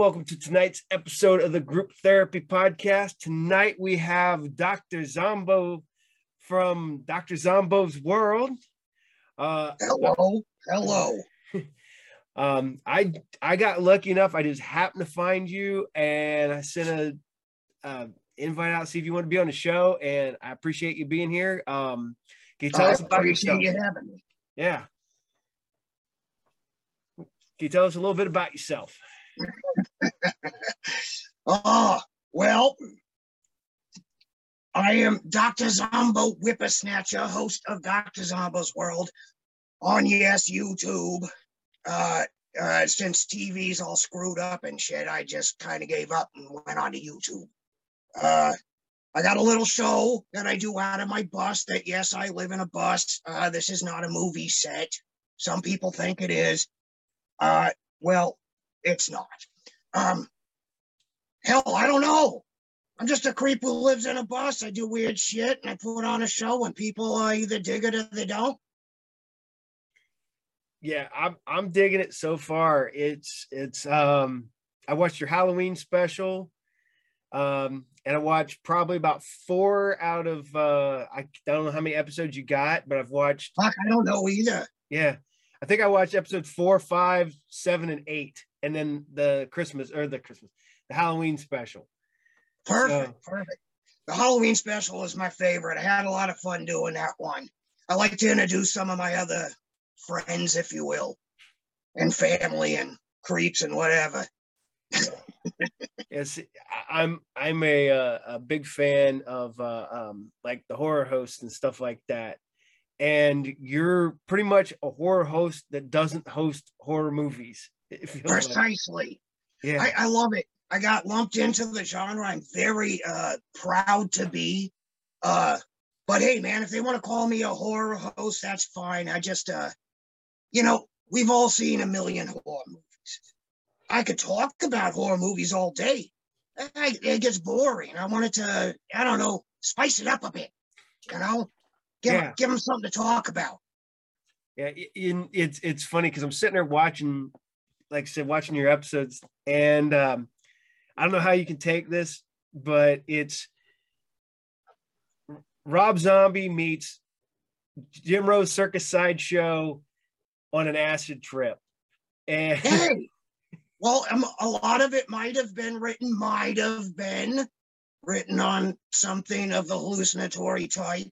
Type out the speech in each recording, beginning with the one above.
welcome to tonight's episode of the Group Therapy Podcast. Tonight we have Docta Zombo from Docta Zombo's World. Uh, hello, hello. um, I I got lucky enough. I just happened to find you, and I sent a uh, invite out to see if you want to be on the show. And I appreciate you being here. Um, can you tell I us about yourself? You having me. Yeah. Can you tell us a little bit about yourself? oh, well, I am Docta Zombo Whippersnatcher, host of Docta Zombo's World on Yes YouTube. Uh, uh, since TV's all screwed up and shit, I just kind of gave up and went on to YouTube. Uh, I got a little show that I do out of my bus that, yes, I live in a bus. Uh, this is not a movie set. Some people think it is. Uh, well, it's not. Um, hell, I don't know. I'm just a creep who lives in a bus. I do weird shit and I put on a show and people uh, either dig it or they don't. Yeah, I'm I'm digging it so far. It's it's um I watched your Halloween special. Um and I watched probably about four out of uh I don't know how many episodes you got, but I've watched Fuck, I don't know either. Yeah. I think I watched episode four, five, seven, and eight, and then the Christmas or the Christmas, the Halloween special. Perfect, so, perfect. The Halloween special is my favorite. I had a lot of fun doing that one. I like to introduce some of my other friends, if you will, and family and creeps and whatever. yes, I'm I'm a uh, a big fan of uh, um, like the horror hosts and stuff like that and you're pretty much a horror host that doesn't host horror movies. Precisely. Like. Yeah. I, I, love it. I got lumped into the genre. I'm very uh, proud to be. Uh, but hey, man, if they want to call me a horror host, that's fine. I just, uh, you know, we've all seen a million horror movies. I could talk about horror movies all day. I, it gets boring. I wanted to, I don't know, spice it up a bit. You know, Give, yeah. give them something to talk about. Yeah, in, it's it's funny because I'm sitting there watching, like I said, watching your episodes, and um, I don't know how you can take this, but it's Rob Zombie meets Jim Rose Circus Sideshow on an acid trip, and hey, well, um, a lot of it might have been written, might have been written on something of the hallucinatory type.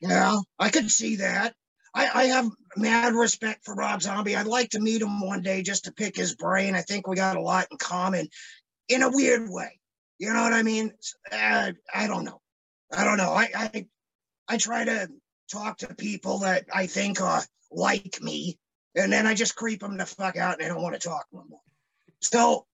Yeah, I could see that. I, I have mad respect for Rob Zombie. I'd like to meet him one day just to pick his brain. I think we got a lot in common in a weird way. You know what I mean? Uh, I don't know. I don't know. I, I I try to talk to people that I think are like me, and then I just creep them the fuck out, and I don't want to talk no more. So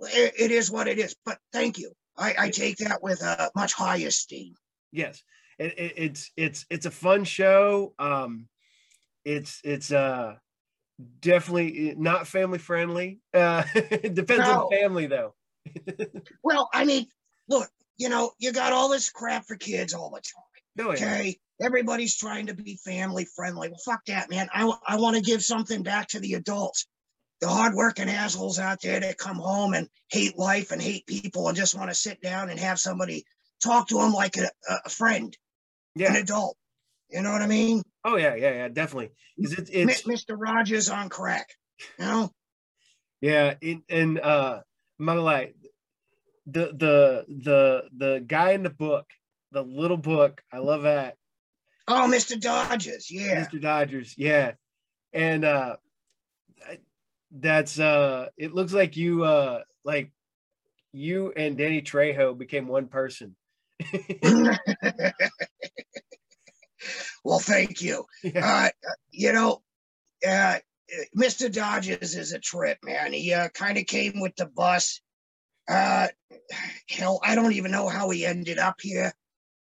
it, it is what it is. But thank you. I, I take that with a much higher esteem. Yes, it, it, it's it's it's a fun show. Um, it's it's uh definitely not family friendly. Uh, it depends no. on family though. well, I mean, look, you know, you got all this crap for kids all the time. Oh, yeah. Okay. Everybody's trying to be family friendly. Well, fuck that, man. I, I want to give something back to the adults, the hardworking assholes out there that come home and hate life and hate people and just want to sit down and have somebody talk to them like a, a friend yeah. an adult. You know what I mean? Oh yeah, yeah, yeah, definitely. Because it's, it's Mr. Rogers on crack. You know? Yeah, in, and uh, I'm not lie. The the the the guy in the book, the little book, I love that. Oh, Mr. Dodgers, yeah. Mr. Dodgers, yeah. And uh that's uh it looks like you uh like you and Danny Trejo became one person. well, thank you. Yeah. Uh, you know, uh, Mr. Dodges is a trip, man. He uh, kind of came with the bus. Uh, hell, I don't even know how he ended up here.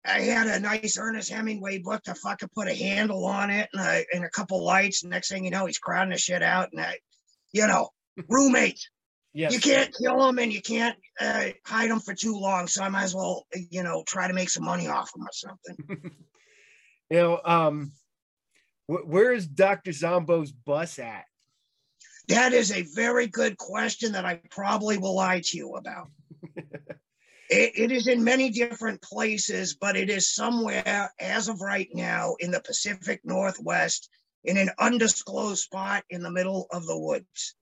I had a nice Ernest Hemingway book to fucking put a handle on it and a, and a couple lights. Next thing you know, he's crowding the shit out. And I, you know, roommates. Yes. You can't kill them and you can't uh, hide them for too long. So I might as well, you know, try to make some money off them or something. you know, um, wh- where is Docta Zombo's bus at? That is a very good question that I probably will lie to you about. it, it is in many different places, but it is somewhere as of right now in the Pacific Northwest in an undisclosed spot in the middle of the woods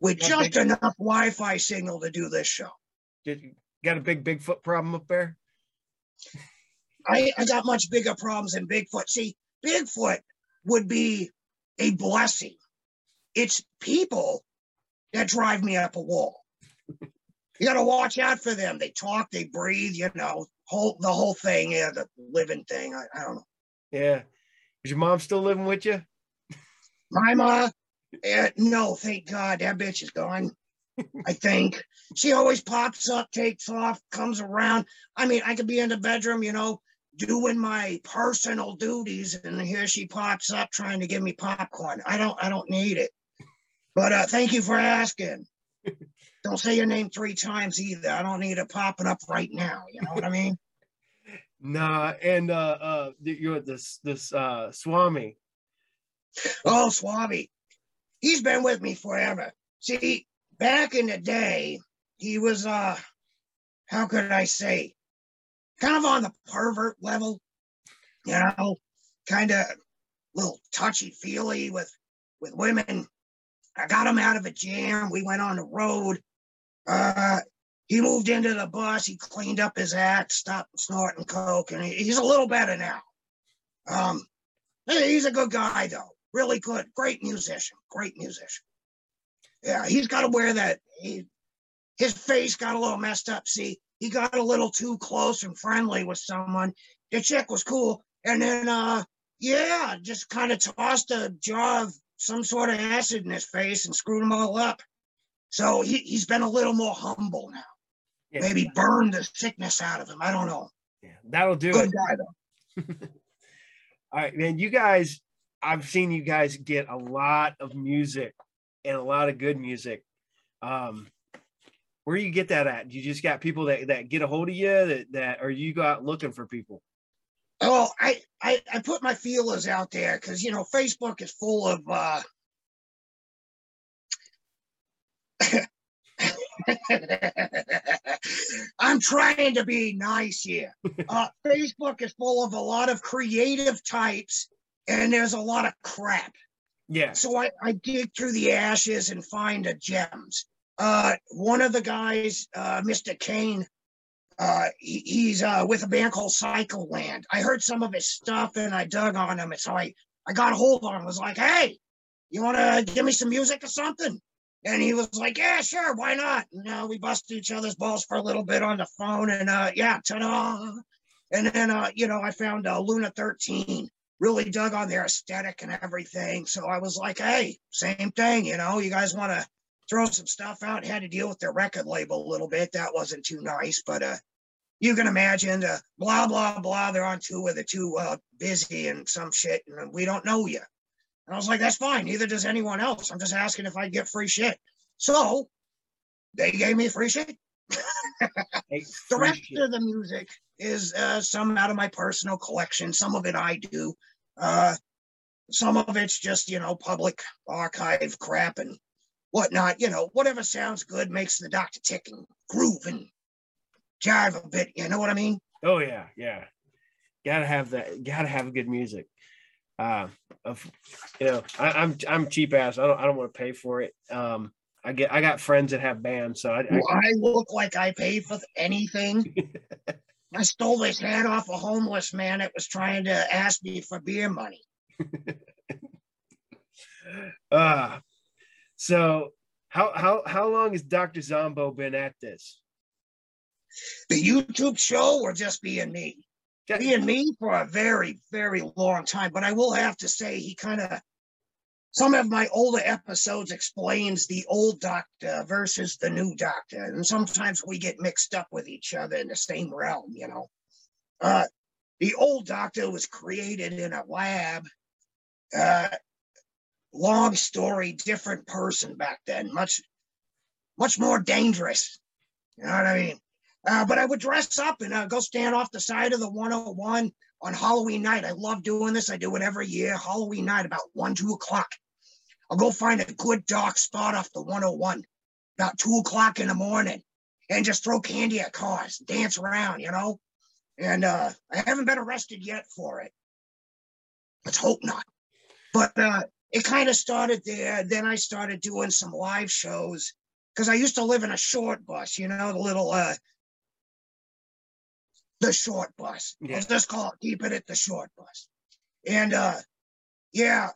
with just big, enough Wi-Fi signal to do this show. Did you got a big Bigfoot problem up there? I, I got much bigger problems than Bigfoot. See, Bigfoot would be a blessing. It's people that drive me up a wall. you got to watch out for them. They talk, they breathe, you know, whole the whole thing. Yeah, the living thing. I, I don't know. Yeah. Is your mom still living with you? My mom, uh, no, thank God that bitch is gone. I think she always pops up, takes off, comes around. I mean, I could be in the bedroom, you know, doing my personal duties, and here she pops up trying to give me popcorn. I don't, I don't need it. But uh, thank you for asking. don't say your name three times either. I don't need it popping up right now. You know what I mean? Nah, and uh, uh, you're this this uh Swami. Oh, Swami, he's been with me forever. See, back in the day, he was uh, how could I say, kind of on the pervert level, you know, kind of little touchy feely with with women. I got him out of a jam. We went on the road. Uh, he moved into the bus. He cleaned up his act, stopped snorting coke, and he, he's a little better now. Um, he's a good guy though, really good, great musician, great musician. Yeah, he's got to wear that. He, his face got a little messed up. See, he got a little too close and friendly with someone. The chick was cool, and then uh, yeah, just kind of tossed a jar of some sort of acid in his face and screwed him all up. So he, he's been a little more humble now. Yeah. Maybe burn the sickness out of him. I don't know. Yeah, that'll do Good it. Guy, though. all right, man. You guys, I've seen you guys get a lot of music and a lot of good music. Um, where you get that at? You just got people that, that get a hold of you that, that or you go out looking for people? Oh, I, I, I put my feelers out there because you know Facebook is full of uh I'm trying to be nice here. Uh, Facebook is full of a lot of creative types, and there's a lot of crap. Yeah. So I, I dig through the ashes and find the gems. Uh, one of the guys, uh, Mr. Kane, uh, he, he's uh, with a band called Cycle Land. I heard some of his stuff and I dug on him. And so I, I got a hold on him. was like, hey, you want to give me some music or something? And he was like, yeah, sure, why not? You know, we busted each other's balls for a little bit on the phone. And uh, yeah, ta-da. And then, uh, you know, I found uh, Luna 13 really dug on their aesthetic and everything. So I was like, hey, same thing, you know, you guys want to throw some stuff out. Had to deal with their record label a little bit. That wasn't too nice, but uh, you can imagine the blah blah blah. They're on tour, they're too uh, busy and some shit, and we don't know you. And I was like, that's fine. Neither does anyone else. I'm just asking if I get free shit. So they gave me free shit. the rest shit. of the music is uh, some out of my personal collection. Some of it I do. Uh, some of it's just you know public archive crap and whatnot. You know whatever sounds good makes the doctor tick and groove and jive a bit. You know what I mean? Oh yeah, yeah. Gotta have that. Gotta have good music. Uh, of you know, I, I'm I'm cheap ass. I don't I don't want to pay for it. Um, I get I got friends that have bands, so I, I, I look like I paid for anything. I stole his hat off a homeless man that was trying to ask me for beer money. uh so how how how long has Docta Zombo been at this? The YouTube show or just being me? Being me for a very, very long time. But I will have to say he kind of some of my older episodes explains the old doctor versus the new doctor and sometimes we get mixed up with each other in the same realm you know uh, the old doctor was created in a lab uh, long story different person back then much much more dangerous you know what i mean uh, but i would dress up and uh, go stand off the side of the 101 on halloween night i love doing this i do it every year halloween night about 1 2 o'clock I'll go find a good dark spot off the 101 about two o'clock in the morning and just throw candy at cars, dance around, you know? And uh, I haven't been arrested yet for it. Let's hope not. But uh, it kind of started there. Then I started doing some live shows because I used to live in a short bus, you know, the little uh the short bus. Yeah. Let's just call it keep it at the short bus. And uh yeah,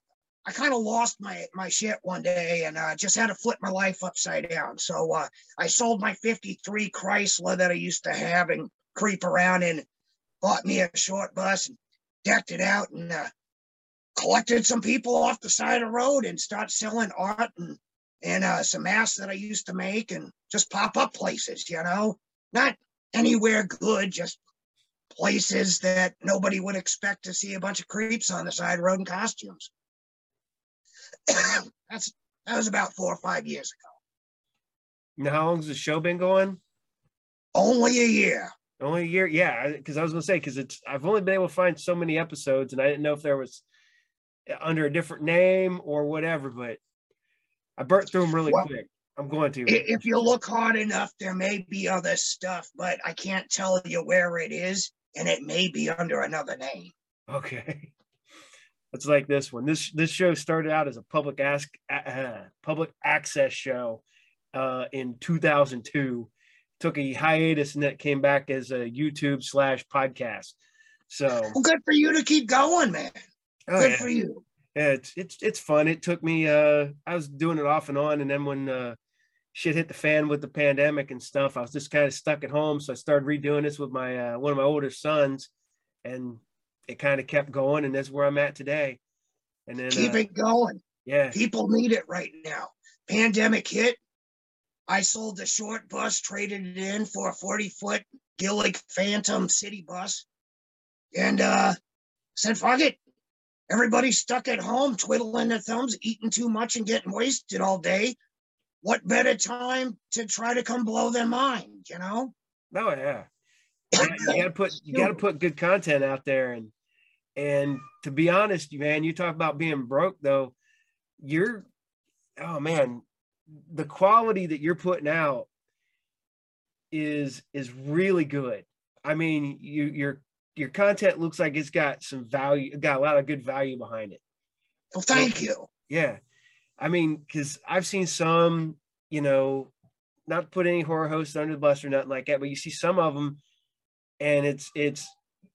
I kind of lost my my shit one day and uh, just had to flip my life upside down. So uh, I sold my 53 Chrysler that I used to have and creep around in, bought me a short bus and decked it out and uh, collected some people off the side of the road and start selling art and and uh, some masks that I used to make and just pop up places, you know, not anywhere good, just places that nobody would expect to see a bunch of creeps on the side of the road in costumes. That's that was about four or five years ago. Now, how long's the show been going? Only a year. Only a year, yeah. Because I was gonna say, because it's I've only been able to find so many episodes, and I didn't know if there was under a different name or whatever, but I burnt through them really well, quick. I'm going to. If you look hard enough, there may be other stuff, but I can't tell you where it is, and it may be under another name. Okay. It's like this one. This this show started out as a public ask uh, public access show uh, in 2002. Took a hiatus and that came back as a YouTube slash podcast. So well, good for you to keep going, man. Oh, Good yeah. for you. Yeah, it's it's it's fun. It took me uh I was doing it off and on, and then when uh shit hit the fan with the pandemic and stuff, I was just kind of stuck at home. So I started redoing this with my uh, one of my older sons, and it kind of kept going, and that's where I'm at today. And then keep uh, it going. Yeah, people need it right now. Pandemic hit. I sold the short bus, traded it in for a 40 foot Gillig Phantom city bus, and uh said, "Fuck it, Everybody's stuck at home, twiddling their thumbs, eating too much and getting wasted all day. What better time to try to come blow their mind, you know? Oh yeah. you gotta put you gotta put good content out there and and to be honest, man, you talk about being broke though, you're oh man, the quality that you're putting out is is really good. I mean, you you're your content looks like it's got some value, got a lot of good value behind it. Well, thank you. Yeah. I mean, because I've seen some, you know, not to put any horror hosts under the bus or nothing like that, but you see some of them and it's, it's,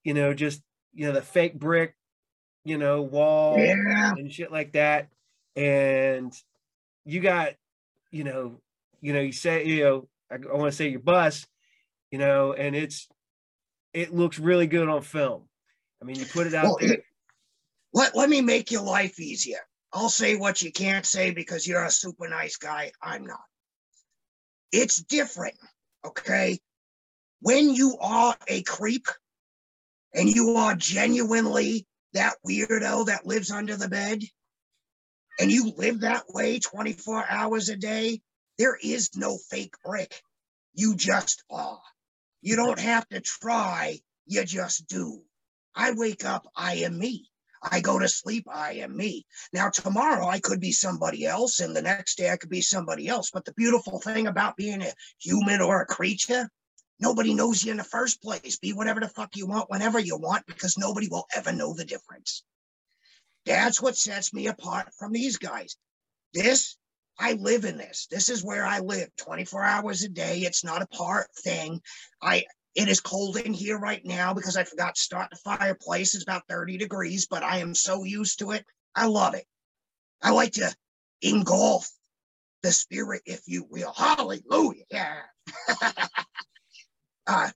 you know, just, you know, the fake brick, you know, wall yeah. and shit like that. And you got, you know, you know, you say, you know, I, I want to say your bus, you know, and it's, it looks really good on film. I mean, you put it out well, there. let, let me make your life easier. I'll say what you can't say because you're a super nice guy. I'm not. It's different, okay? When you are a creep and you are genuinely that weirdo that lives under the bed and you live that way 24 hours a day, there is no fake brick. You just are. You don't have to try, you just do. I wake up, I am me. I go to sleep, I am me. Now, tomorrow I could be somebody else, and the next day I could be somebody else. But the beautiful thing about being a human or a creature, nobody knows you in the first place. Be whatever the fuck you want, whenever you want, because nobody will ever know the difference. That's what sets me apart from these guys. This I live in this. This is where I live 24 hours a day. It's not a part thing. I it is cold in here right now because I forgot to start the fireplace. It's about 30 degrees, but I am so used to it. I love it. I like to engulf the spirit, if you will. Hallelujah. Yeah. uh,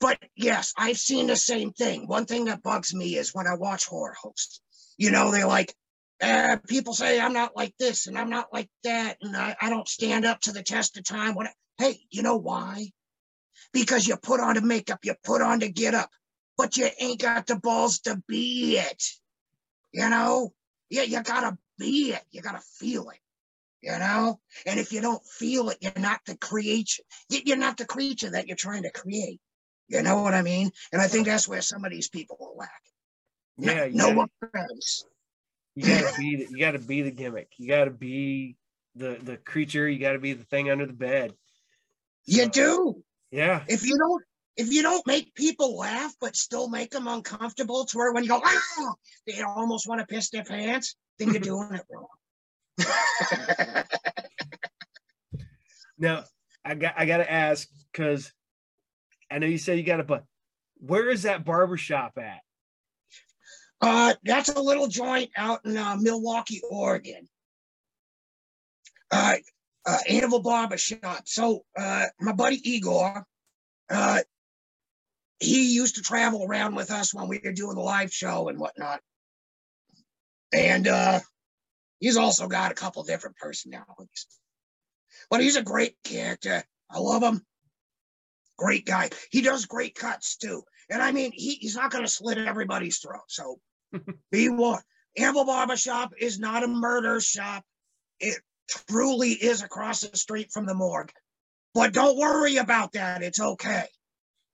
but yes, I've seen the same thing. One thing that bugs me is when I watch horror hosts. You know, they're like, uh, people say I'm not like this and I'm not like that, and I, I don't stand up to the test of time. What? hey, you know why? Because you put on the makeup, you put on the get up, but you ain't got the balls to be it. You know, yeah, you gotta be it. You gotta feel it. You know, and if you don't feel it, you're not the creature. You're not the creature that you're trying to create. You know what I mean? And I think that's where some of these people lack. Yeah, no, yeah. offense you gotta be the, you gotta be the gimmick. You gotta be the the creature. You gotta be the thing under the bed. You do. Yeah. If you don't, if you don't make people laugh, but still make them uncomfortable to where when you go, ah, they almost want to piss their pants, then you're doing it wrong. Now I got I gotta ask because I know you said you got a but where is that barbershop at? Uh, that's a little joint out in uh, Milwaukie, Oregon. Uh, uh, Anvil Barber Shop. So, uh, my buddy Igor, uh, he used to travel around with us when we were doing the live show and whatnot. And uh, he's also got a couple different personalities. But he's a great character. I love him. Great guy. He does great cuts too. And I mean, he, he's not going to slit everybody's throat. So be warned. Anvil Barber Shop is not a murder shop. It truly is across the street from the morgue. But don't worry about that. It's okay.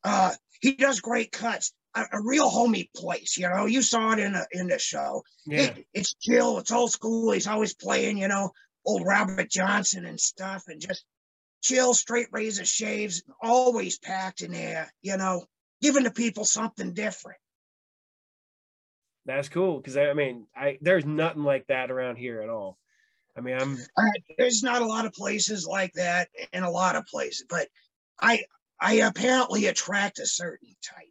Uh, he does great cuts. A, a real homey place, you know. You saw it in the in the show. Yeah. It- it's chill. It's old school. He's always playing, you know, old Robert Johnson and stuff, and just chill, straight razor shaves, always packed in there, you know, giving the people something different. That's cool because I mean I there's nothing like that around here at all. I mean I'm There's not a lot of places like that in a lot of places, but I I apparently attract a certain type.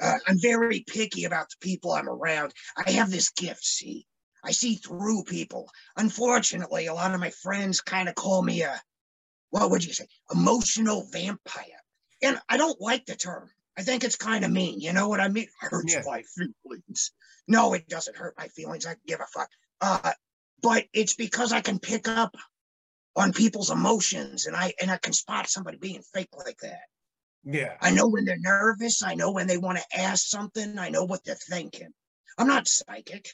Uh, I'm very picky about the people I'm around. I have this gift, see. I see through people. Unfortunately, a lot of my friends kind of call me a, what would you say, emotional vampire. And I don't like the term. I think it's kind of mean. You know what I mean? Hurts Yeah. my feelings. No, it doesn't hurt my feelings. I give a fuck. Uh, but it's because I can pick up on people's emotions and I and I can spot somebody being fake like that. yeah. I know when they're nervous. I know when they want to ask something. I know what they're thinking. I'm not psychic.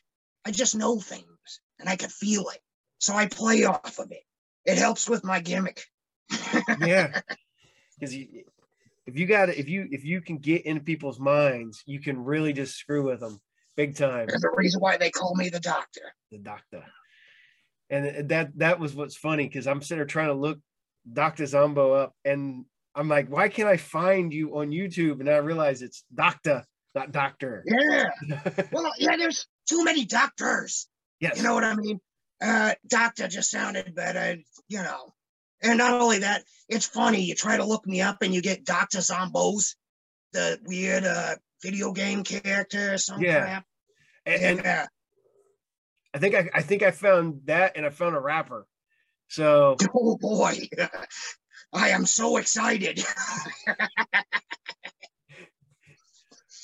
I just know things and I can feel it. So I play off of it. It helps with my gimmick. yeah because you if you got if you if you can get in people's minds you can really just screw with them big time There's a reason why they call me the doctor. the doctor and that that was what's funny because i'm sitting there trying to look docta zombo up and i'm like why can't i find you on youtube and i realize it's docta not doctor Yeah. Well, yeah, there's too many doctors. yes You know what I mean? Uh, docta just sounded better, you know. And not only that, it's funny. You try to look me up and you get Dr. Zomboss, the weird uh, video game character or some Yeah. crap. and, and Yeah. i think I, I think i found that and i found a rapper so Oh boy. I am so excited.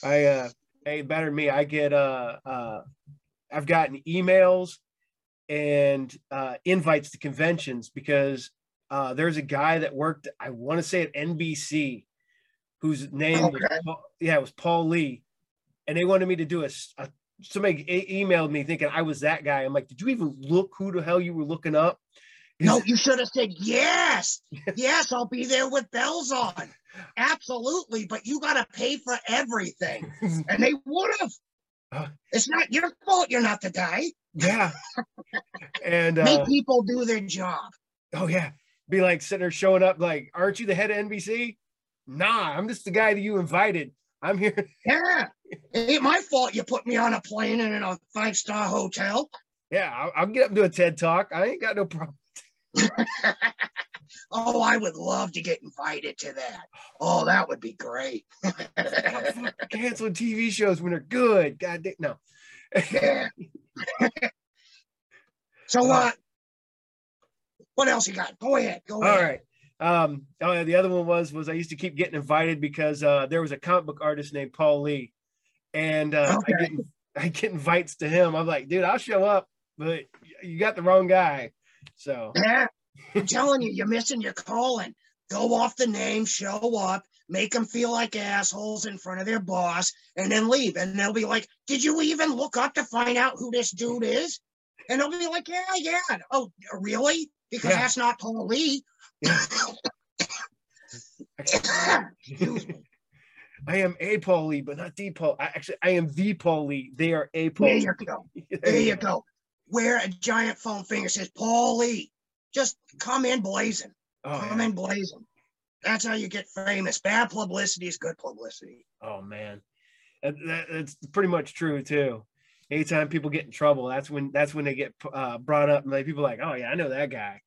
I uh hey better me. I get uh uh I've gotten emails and uh invites to conventions because uh there's a guy that worked, I want to say at NBC, whose name was Paul, yeah, it was Paul Lee. And they wanted me to do a. somebody e- emailed me thinking I was that guy. I'm like, did you even look who the hell you were looking up? no, you should have said yes. Yes, I'll be there with bells on. Absolutely. But you got to pay for everything. And they would have. Uh. It's not your fault you're not the guy. yeah. and uh, Make people do their job. Oh yeah, be like sitting there showing up like, aren't you the head of NBC? Nah, I'm just the guy that you invited. I'm here. Yeah. It ain't my fault you put me on a plane and in a five star hotel. Yeah, I'll, I'll get up and do a TED talk. I ain't got no problem. oh, I would love to get invited to that. Oh, that would be great. Canceling TV shows when they're good. God damn, no. yeah. so, uh, what else you got? Go ahead. Go All ahead. right. Um, oh, yeah, the other one was was I used to keep getting invited because uh, there was a comic book artist named Paul Lee, and uh, I Okay. get I get invites to him. I'm like, dude, I'll show up, but you got the wrong guy. So Yeah. I'm telling you, you're missing your calling. Go off the name, show up, make them feel like assholes in front of their boss, and then leave. And they'll be like, Did you even look up to find out who this dude is? And they'll be like, Yeah, yeah. Oh, really? Because Yeah. that's not Paul Lee. Excuse me. I am a Paulie, but not the Paul. I actually I am the Paulie. They are a Paul. There you go. There you go. Wear a giant foam finger says Paulie. Just come in blazing. Oh, come yeah. in blazing. That's how you get famous. Bad publicity is good publicity. oh man, that, that, that's pretty much true too. Anytime people get in trouble, that's when that's when they get uh, brought up, and like people are like, oh yeah, I know that guy.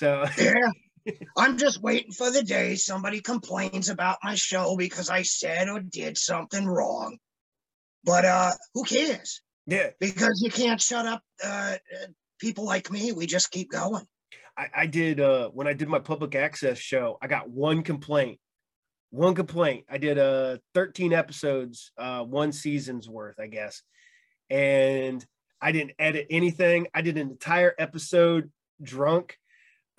So Yeah. I'm just waiting for the day somebody complains about my show because I said or did something wrong. But uh who cares? yeah, Because you can't shut up uh uh, people like me. We just keep going. I, I did uh when I did my public access show, I got one complaint. One complaint. I did uh 13 episodes, uh one season's worth, I guess. And I didn't edit anything. I did an entire episode drunk.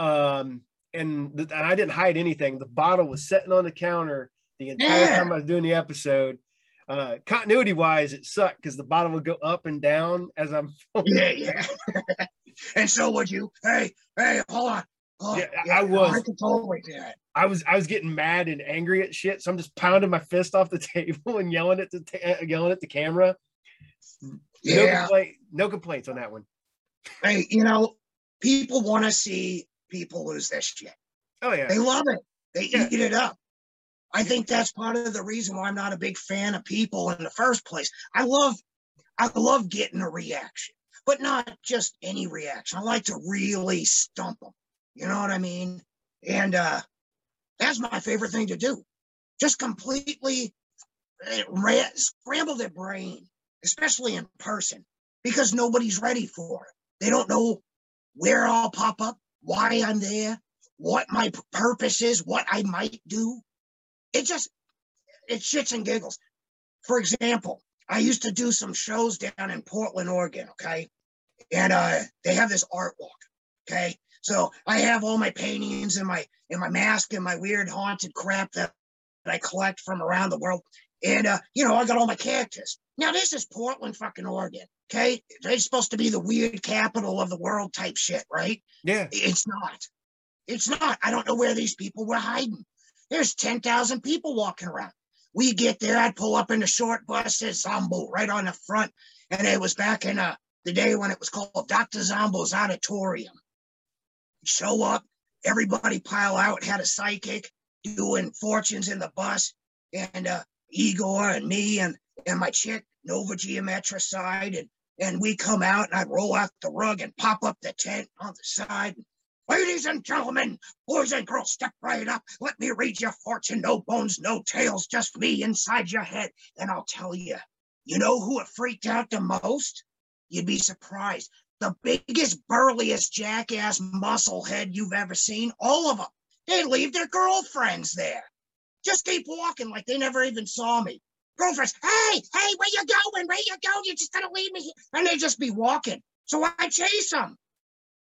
Um and, th- and I didn't hide anything. The bottle was sitting on the counter the entire Yeah. time I was doing the episode. Uh continuity wise, it sucked because the bottle would go up and down as I'm Yeah, yeah. and so would you. Hey, hey, hold on. Hold on. Yeah, I was. I totally. I was I was getting mad and angry at shit, so I'm just pounding my fist off the table and yelling at the ta- yelling at the camera. No Yeah. complaint, no complaints on that one. Hey, you know, people want to see people lose their shit. Oh yeah, They love it. They Yeah. eat it up. I think that's part of the reason why I'm not a big fan of people in the first place. I love I love getting a reaction, but not just any reaction. I like to really stump them. You know what I mean? And uh that's my favorite thing to do. Just completely uh, ra- scramble their brain, especially in person, because nobody's ready for it. They don't know where I'll pop up, why I'm there, what my purpose is, what I might do. It just, it shits and giggles. For example, I used to do some shows down in Portland, Oregon, okay? And uh, they have this art walk, okay? So I have all my paintings and my and my mask and my weird haunted crap that, that I collect from around the world. And uh, you know, I got all my characters. Now this is Portland, fucking Oregon. Okay, it's supposed to be the weird capital of the world type shit, right? yeah, It's not. It's not. I don't know where these people were hiding. There's 10,000 people walking around. We get there, I'd pull up in a short bus, says Zombo right on the front. And it was back in uh, the day when it was called Docta Zombo's Auditorium. Show up, everybody pile out, had a psychic doing fortunes in the bus. And uh, Igor and me and, and my chick, Nova Geometricide, and, and we come out and I'd roll out the rug and pop up the tent on the side. Ladies and gentlemen, boys and girls, step right up. Let me read your fortune. No bones, no tails, just me inside your head. And I'll tell you, you know who it freaked out the most? You'd be surprised. The biggest, burliest jackass musclehead you've ever seen, all of them, they leave their girlfriends there. Just keep walking like they never even saw me. Girlfriends, hey, hey, where you going? Where you going? You're just gonna leave me here. And they just be walking. So I chase them.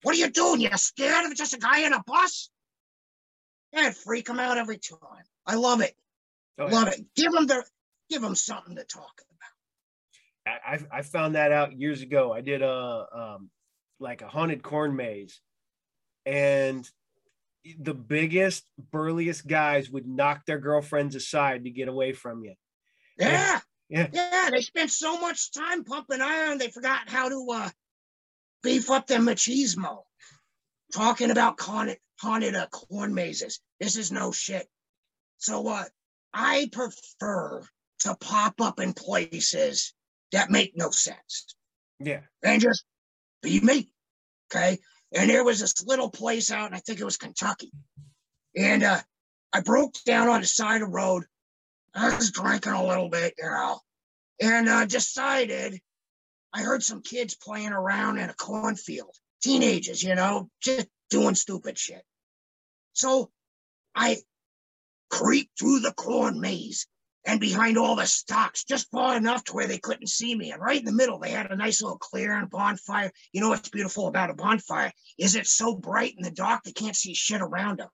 What are you doing? You're scared of just a guy in a bus? Yeah, freak them out every time. I love it. Oh, yeah. Love it. Give them their, give them something to talk about. I, I I found that out years ago. I did a um like a haunted corn maze, and the biggest, burliest guys would knock their girlfriends aside to get away from you. Yeah. Yeah. Yeah. They spent so much time pumping iron, they forgot how to uh, beef up their machismo. Talking about haunted, haunted uh, corn mazes. This is no shit. So uh, I prefer to pop up in places that make no sense Yeah. and just be me. Okay. And there was this little place out, and I think it was Kentucky. And uh, I broke down on the side of the road. I was drinking a little bit, you know, and uh, decided I heard some kids playing around in a cornfield, teenagers, you know, just doing stupid shit. So I creeped through the corn maze and behind all the stalks, just far enough to where they couldn't see me. And right in the middle, they had a nice little clearing bonfire. You know what's beautiful about a bonfire is it's so bright in the dark they can't see shit around them.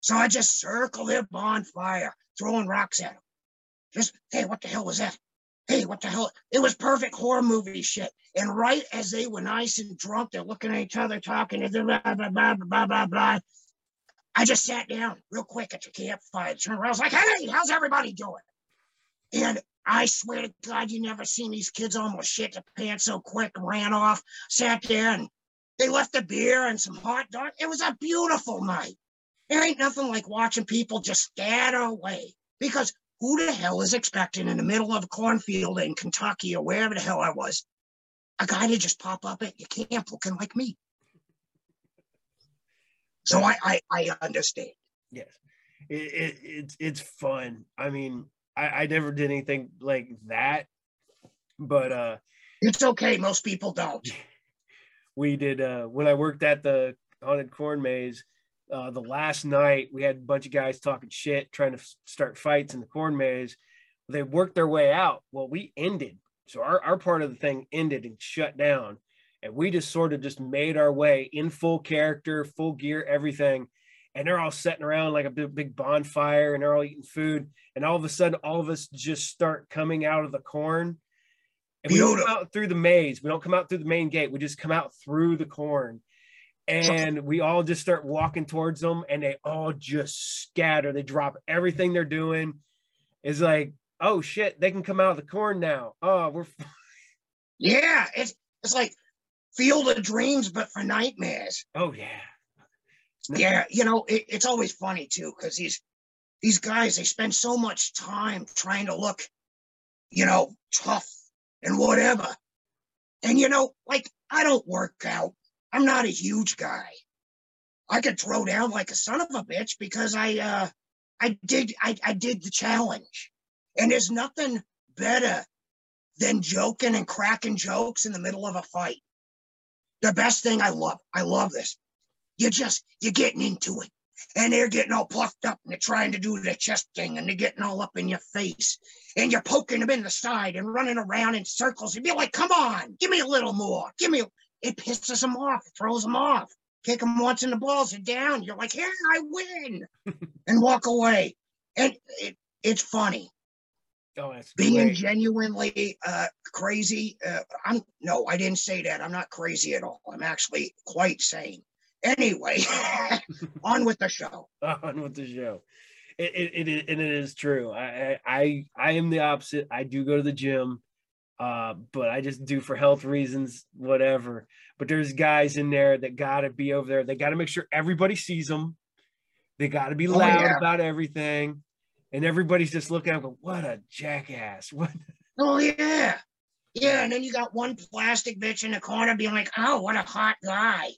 So I just circle their bonfire, throwing rocks at them. Just, hey, what the hell was that? Hey, what the hell? It was perfect horror movie shit. And right as they were nice and drunk, they're looking at each other, talking, blah, blah, blah, blah, blah, blah, blah. I just sat down real quick at the campfire, turned around, I was like, hey, how's everybody doing? And I swear to God, you never seen these kids almost shit the pants so quick ran off, sat there and they left a beer and some hot dog. It was a beautiful night. There ain't nothing like watching people just scatter away because who the hell is expecting in the middle of a cornfield in Kentucky or wherever the hell I was, a guy to just pop up at your camp looking like me? So I, I, I understand. Yes, it, it, it's it's fun. I mean, I, I never did anything like that, but uh, it's okay. Most people don't. We did uh, when I worked at the haunted corn maze. Uh, the last night we had a bunch of guys talking shit, trying to f- start fights in the corn maze. They worked their way out. Well, we ended. So our, our part of the thing ended and shut down. And we just sort of just made our way in full character, full gear, everything and they're all sitting around like a big, big bonfire and they're all eating food. And all of a sudden, all of us just start coming out of the corn. And we don't come out through the maze. We don't come out through the main gate. We just come out through the corn. And we all just start walking towards them and they all just scatter. They drop everything they're doing. It's like, oh shit, they can come out of the corn now. Oh, we're Yeah, it's it's like field of dreams, but for nightmares. Oh yeah. Yeah, you know, it, it's always funny too, because these these guys they spend so much time trying to look, you know, tough and whatever. And you know, like I don't work out. I'm not a huge guy. I could throw down like a son of a bitch because I uh I did I, I did the challenge. And there's nothing better than joking and cracking jokes in the middle of a fight. The best thing I love, I love this. You just you're getting into it. And they're getting all puffed up and they're trying to do the chest thing and they're getting all up in your face. And you're poking them in the side and running around in circles and be like come on give me a little more. Give me a... it pisses them off. Throws them off. Kick them once and the balls are down. You're like here i win. And walk away. And it, it's funny Oh, that's being great. genuinely uh, crazy. Uh, I'm no, I didn't say that. I'm not crazy at all. I'm actually quite sane. Anyway, on with the show. on with the show. It, it, it, and it is true. I, I I am the opposite. I do go to the gym, uh, but I just do for health reasons, whatever. But there's guys in there that got to be over there. They got to make sure everybody sees them. They got to be Oh, loud yeah. about everything, and everybody's just looking at them. What a jackass! What? Oh yeah, yeah. And then you got one plastic bitch in the corner being like, "Oh, what a hot guy."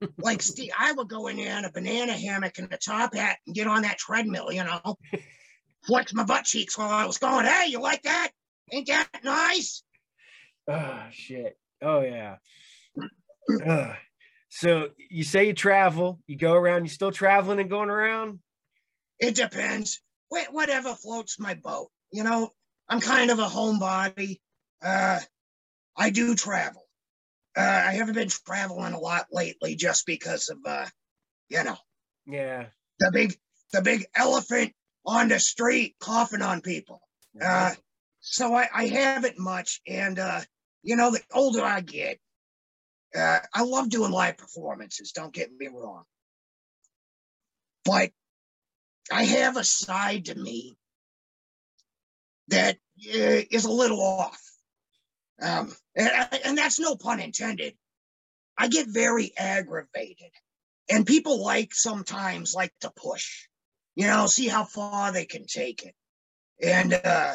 like Steve, I would go in there in a banana hammock and a top hat and get on that treadmill, you know, flex my butt cheeks while I was going. Hey, you like that? Ain't that nice? Oh shit! Oh yeah. Ugh. so you say you travel, you go around. You still traveling and going around? It depends. Wh- Whatever floats my boat. You know, I'm kind of a homebody. Uh, I do travel. Uh, I haven't been traveling a lot lately just because of, uh, you know, Yeah. the big, the big elephant on the street coughing on people. Uh, so I, I haven't much. And, uh, you know, the older I get, uh, I love doing live performances. Don't get me wrong. But I have a side to me that uh, is a little off. Um, and, and that's no pun intended. I get very aggravated. And people like sometimes like to push, you know, see how far they can take it. And uh,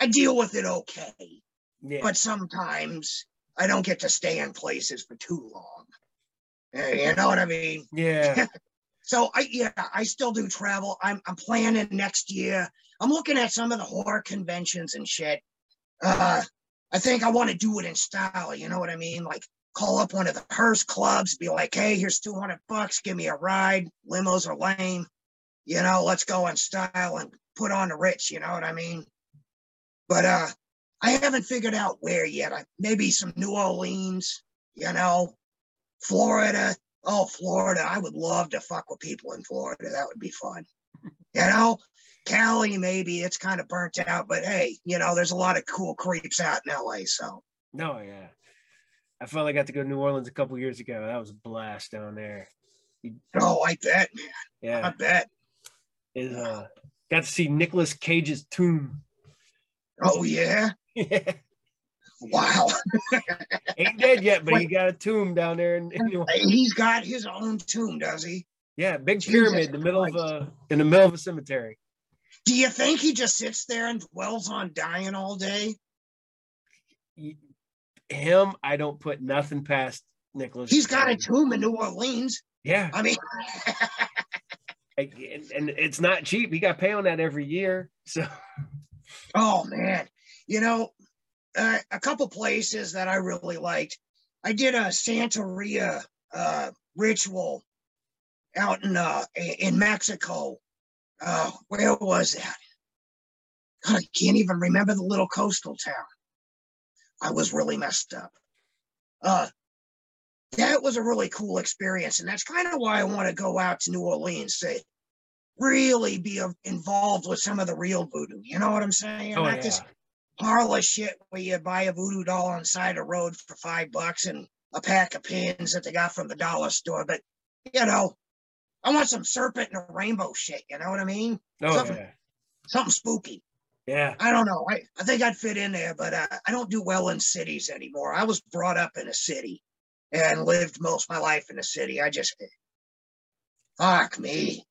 I deal with it okay yeah. but sometimes I don't get to stay in places for too long. Uh, You know what I mean? yeah. So I yeah, I still do travel. I'm I'm planning next year. I'm looking at some of the horror conventions and shit. Uh I think I want to do it in style, you know what I mean? Like call up one of the hearse clubs, be like, hey, here's 200 bucks, give me a ride. Limos are lame. You know, let's go in style and put on the rich. you know what I mean? But uh I haven't figured out where yet. I, maybe some New Orleans, you know, Florida. Oh, Florida. I would love to fuck with people in Florida. That would be fun. You know, Cali, maybe it's kind of burnt out, but hey, you know, there's a lot of cool creeps out in LA. So, No, yeah. I finally got to go to New Orleans a couple years ago. That was a blast down there. oh, I bet, man. Yeah. I bet. Is uh got to see Nicolas Cage's tomb. Oh yeah. Yeah. Wow. Ain't dead yet, but he got a tomb down there in, in He's got his own tomb, does he? Yeah, big Jesus pyramid in the middle of a uh, in the middle of a cemetery. Do you think he just sits there and dwells on dying all day? Him, I don't put nothing past Nicolas. He's got a tomb in New Orleans. Yeah, I mean, and, and it's not cheap. He got paid on that every year. So oh man, you know, uh, a couple places that I really liked. I did a Santeria uh, ritual out in uh, in Mexico. Uh, where was that? God, I can't even remember the little coastal town. I was really messed up. Uh, that was a really cool experience, and that's kind of why I want to go out to New Orleans to really be involved with some of the real voodoo. You know what I'm saying? oh Not yeah, this parlor shit where you buy a voodoo doll on the side of the road for five bucks and a pack of pins that they got from the dollar store. But you know, I want some serpent and a rainbow shit. You know what I mean? oh something- yeah, Something spooky. yeah. I don't know. I, I think I'd fit in there, but uh, I don't do well in cities anymore. I was brought up in a city and lived most of my life in a city. I just, fuck me.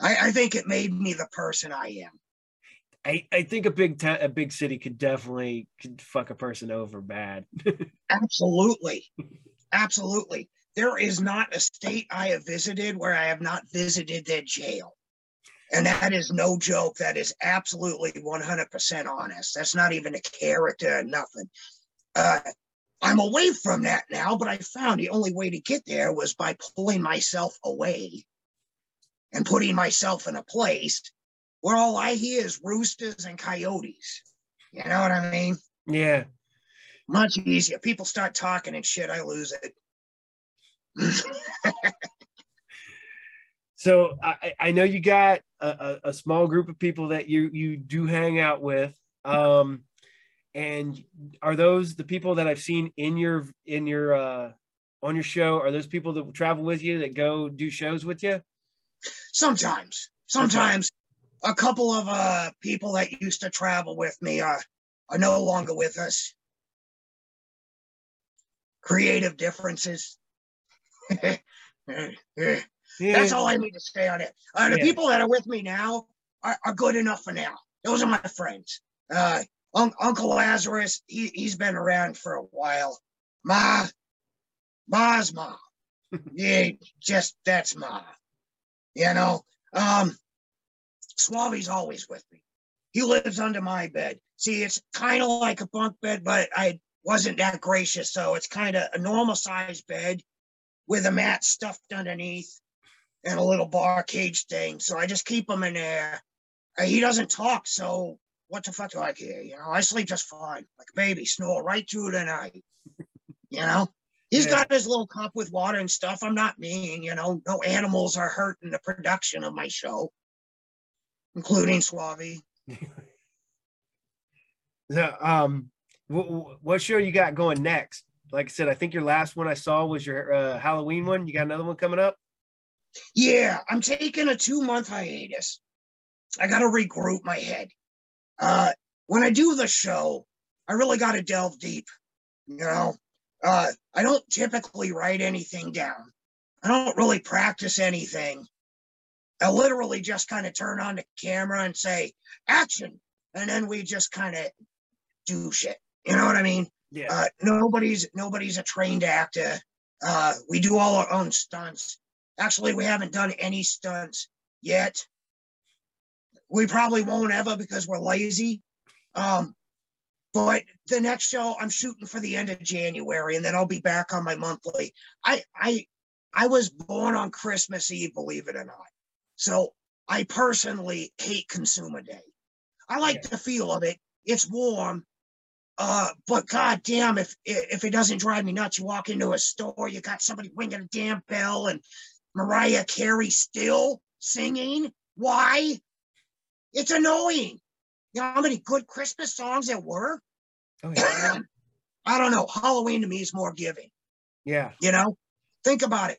I, I think it made me the person I am. I, I think a big a big city could definitely could fuck a person over bad. Absolutely. Absolutely. There is not a state I have visited where I have not visited their jail. And that is no joke. That is absolutely 100% honest. That's not even a character, nothing. Uh, I'm away from that now, but I found the only way to get there was by pulling myself away and putting myself in a place where all I hear is roosters and coyotes. You know what I mean? yeah, much easier. People start talking and shit, I lose it. So I, I know you got a, a, a small group of people that you you do hang out with. Um, and are those the people that I've seen in your in your uh on your show? Are those people that travel with you that go do shows with you? sometimes, sometimes a couple of uh people that used to travel with me are are no longer with us. Creative differences. That's all I need to say on it. Uh, the Yeah. people that are with me now are, are good enough for now. Those are my friends. Uh, Un- Uncle Lazarus, he, he's been around for a while. Ma, Ma's Ma. yeah, just that's Ma. You know, um, Suave's always with me. He lives under my bed. See, it's kind of like a bunk bed, but I wasn't that gracious. So it's kind of a normal sized bed with a mat stuffed underneath and a little bar cage thing. So I just keep him in there. He doesn't talk, so what the fuck do I care? You know, I sleep just fine, like a baby, snore right through the night. You know, he's Yeah. got his little cup with water and stuff. I'm not mean, you know, no animals are hurt in the production of my show, including Suave. The, um, what, what show you got going next? Like I said, I think your last one I saw was your uh, Halloween one. You got another one coming up? Yeah, I'm taking a two month hiatus. I got to regroup my head. Uh, when I do the show, I really got to delve deep. You know, uh, I don't typically write anything down. I don't really practice anything. I literally just kind of turn on the camera and say action, and then we just kind of do shit. You know what I mean? Yeah. Uh, nobody's nobody's a trained actor. Uh, we do all our own stunts. Actually, we haven't done any stunts yet. We probably won't ever because we're lazy. Um, but the next show I'm shooting for the end of January, and then I'll be back on my monthly. I I I was born on Christmas Eve, believe it or not. So I personally hate Consumer Day. I like the feel of it. It's warm. Uh, but god damn, if if it doesn't drive me nuts, you walk into a store, you got somebody ringing a damn bell and Mariah Carey still singing. Why? It's annoying. You know how many good Christmas songs there were? Oh, yeah. I don't know. Halloween to me is more giving. yeah. You know, think about it.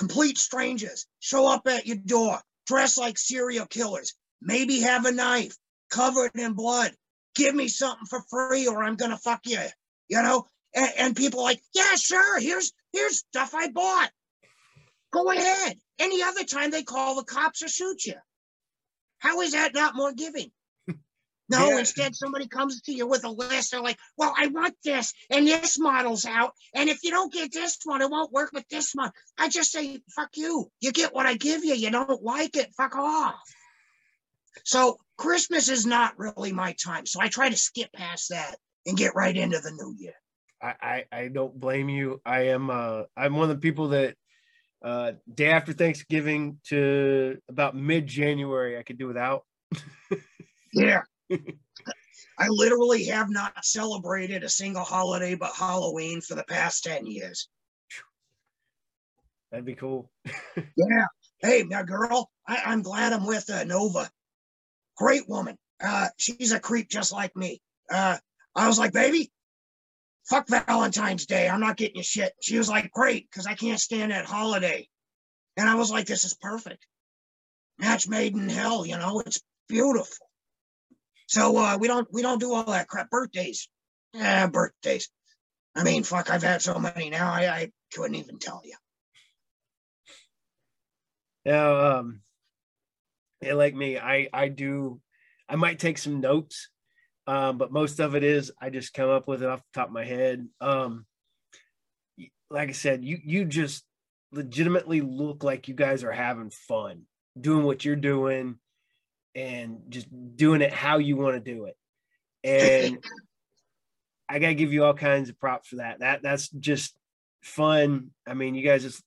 Complete strangers show up at your door, dressed like serial killers, maybe have a knife, covered in blood. Give me something for free or I'm gonna fuck you. You know? And, and people like, yeah, sure, here's here's stuff I bought. Go ahead. Any other time they call the cops or shoot you. How is that not more giving? No, Yeah. instead somebody comes to you with a list. They're like, well, I want this and this model's out. And if you don't get this one, it won't work with this one. I just say, fuck you. You get what I give you. You don't like it. Fuck off. So Christmas is not really my time. So I try to skip past that and get right into the new year. I, I I don't blame you. I am uh I'm one of the people that uh day after Thanksgiving to about mid January I could do without. Yeah. I literally have not celebrated a single holiday but Halloween for the past 10 years. That'd be cool. Yeah. Hey, now, girl, I, I'm glad I'm with uh, Nova. Great woman. Uh, she's a creep just like me. Uh, I was like, baby, fuck Valentine's Day. I'm not getting you shit. She was like, great, because I can't stand that holiday. And I was like, this is perfect. Match made in hell, you know, it's beautiful. So uh, we don't we don't do all that crap. Birthdays. Yeah, birthdays. I mean, fuck, I've had so many now, I, I couldn't even tell you. Now, um, yeah, like me, I I do. I might take some notes, um, but most of it is I just come up with it off the top of my head. Um, like I said, you you just legitimately look like you guys are having fun doing what you're doing, and just doing it how you want to do it. And I gotta give you all kinds of props for that. That that's just fun. I mean, you guys just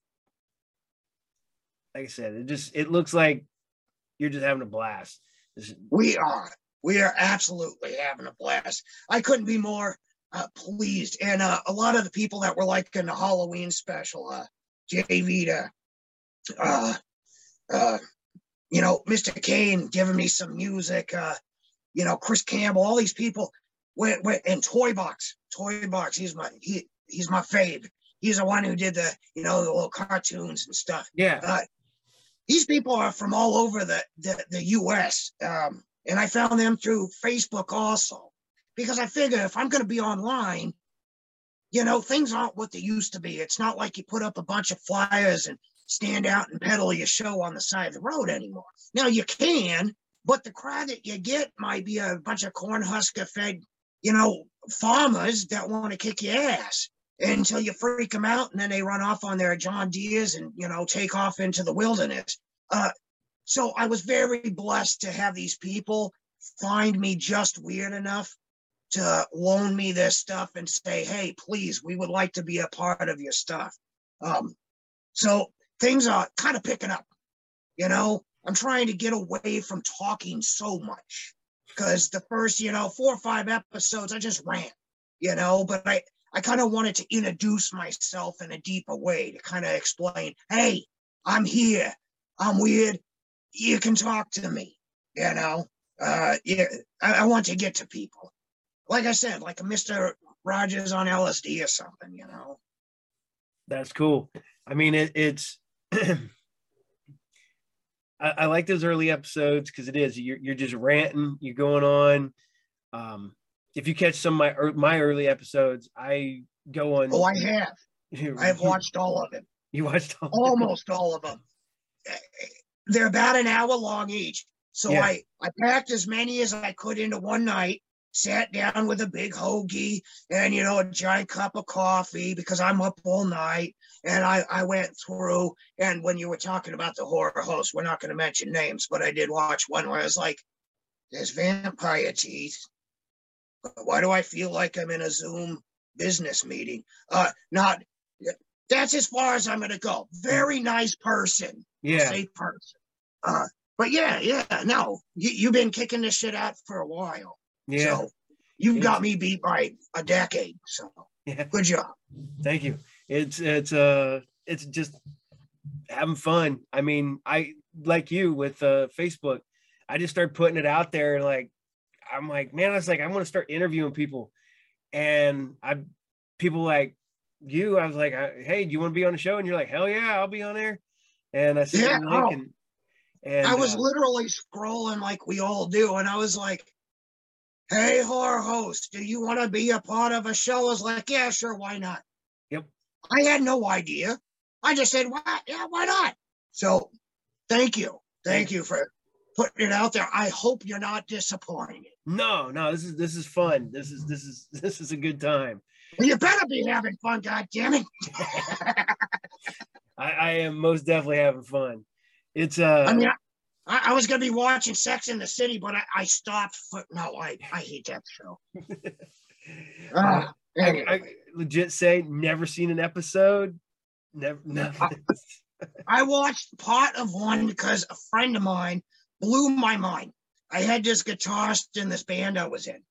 like I said, it just it looks like you're just having a blast. This- We are. We are absolutely having a blast. I couldn't be more uh, pleased. And uh, a lot of the people that were like in the Halloween special, uh, Jay Vita, uh, uh, you know, Mr. Kane giving me some music, uh, you know, Chris Campbell, all these people went, went and Toy Box, Toy Box. He's my he he's my fave. He's the one who did the you know the little cartoons and stuff yeah, uh, these people are from all over the the, the U.S. Um, and I found them through Facebook also because I figure if I'm going to be online, you know, things aren't what they used to be. It's not like you put up a bunch of flyers and stand out and peddle your show on the side of the road anymore. Now you can, but the crowd that you get might be a bunch of cornhusker fed, you know, farmers that want to kick your ass until you freak them out and then they run off on their John Deeres and, you know, take off into the wilderness. Uh, so I was very blessed to have these people find me just weird enough to loan me their stuff and say, hey, please, we would like to be a part of your stuff. Um, so things are kind of picking up. You know, I'm trying to get away from talking so much because the first, you know, four or five episodes, I just ran, you know, but I, I kind of wanted to introduce myself in a deeper way to kind of explain, hey, I'm here. I'm weird. You can talk to me, you know. Uh, yeah, I, I want to get to people. Like I said, like a Mr. Rogers on LSD or something, you know. that's cool. I mean, it, it's. I, I like those early episodes because it is you're you're just ranting, you're going on. Um, if you catch some of my my early episodes, I go on. Oh, I have. I have watched all of it. You watched all almost all of them. They're about an hour long each. So Yeah. I, I packed as many as I could into one night, sat down with a big hoagie and, you know, a giant cup of coffee because I'm up all night. And I, I went through, and when you were talking about the horror host, we're not going to mention names, but I did watch one where I was like, there's vampire teeth. But Why do I feel like I'm in a Zoom business meeting? Uh, not, that's as far as I'm going to go. Very nice person Yeah, safe person. Uh, but yeah, yeah, no, you, you've been kicking this shit out for a while. Yeah, So you've It's- got me beat by a decade. So yeah. good job. Thank you. It's it's uh it's just having fun. I mean, I like you with uh Facebook. I just started putting it out there and like I'm like, man, I was like, I want to start interviewing people. And I people like you, I was like, hey, do you want to be on the show? And you're like, hell yeah, I'll be on there. And I sent Yeah, you the link oh. and, and I was uh, literally scrolling like we all do, and I was like, Hey, horror host, do you want to be a part of a show? I was like, yeah, sure, why not? Yep. I had no idea. I just said, why? Yeah, why not? So, thank you, thank you for putting it out there. I hope you're not disappointed. No, no, this is this is fun. This is this is this is a good time. Well, you better be having fun, God damn it. I, I am most definitely having fun. It's uh I mean, I, I was gonna be watching Sex in the City, but I, I stopped. For, no, I I hate that show. Uh, anyway. I legit say never seen an episode. Never nothing. I watched part of one because a friend of mine blew my mind. I had this guitarist in this band I was in.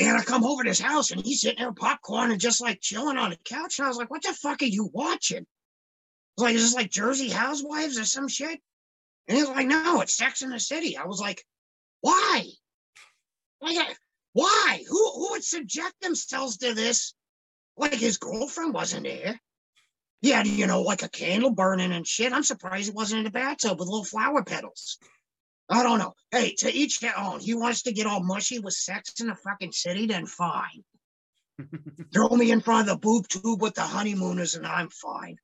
And I come over to his house and he's sitting there popcorn and just like chilling on the couch. And I was like, what the fuck are you watching? I like, is this like Jersey Housewives or some shit? And he was like, no, it's Sex in the City. I was like, why? Like, why? Who, who would subject themselves to this? Like his girlfriend wasn't there. He had, you know, like a candle burning and shit. I'm surprised he wasn't in the bathtub with little flower petals. I don't know. Hey, to each their own. He wants to get all mushy with sex in the fucking city, then fine. Throw me in front of the boob tube with the honeymooners and I'm fine.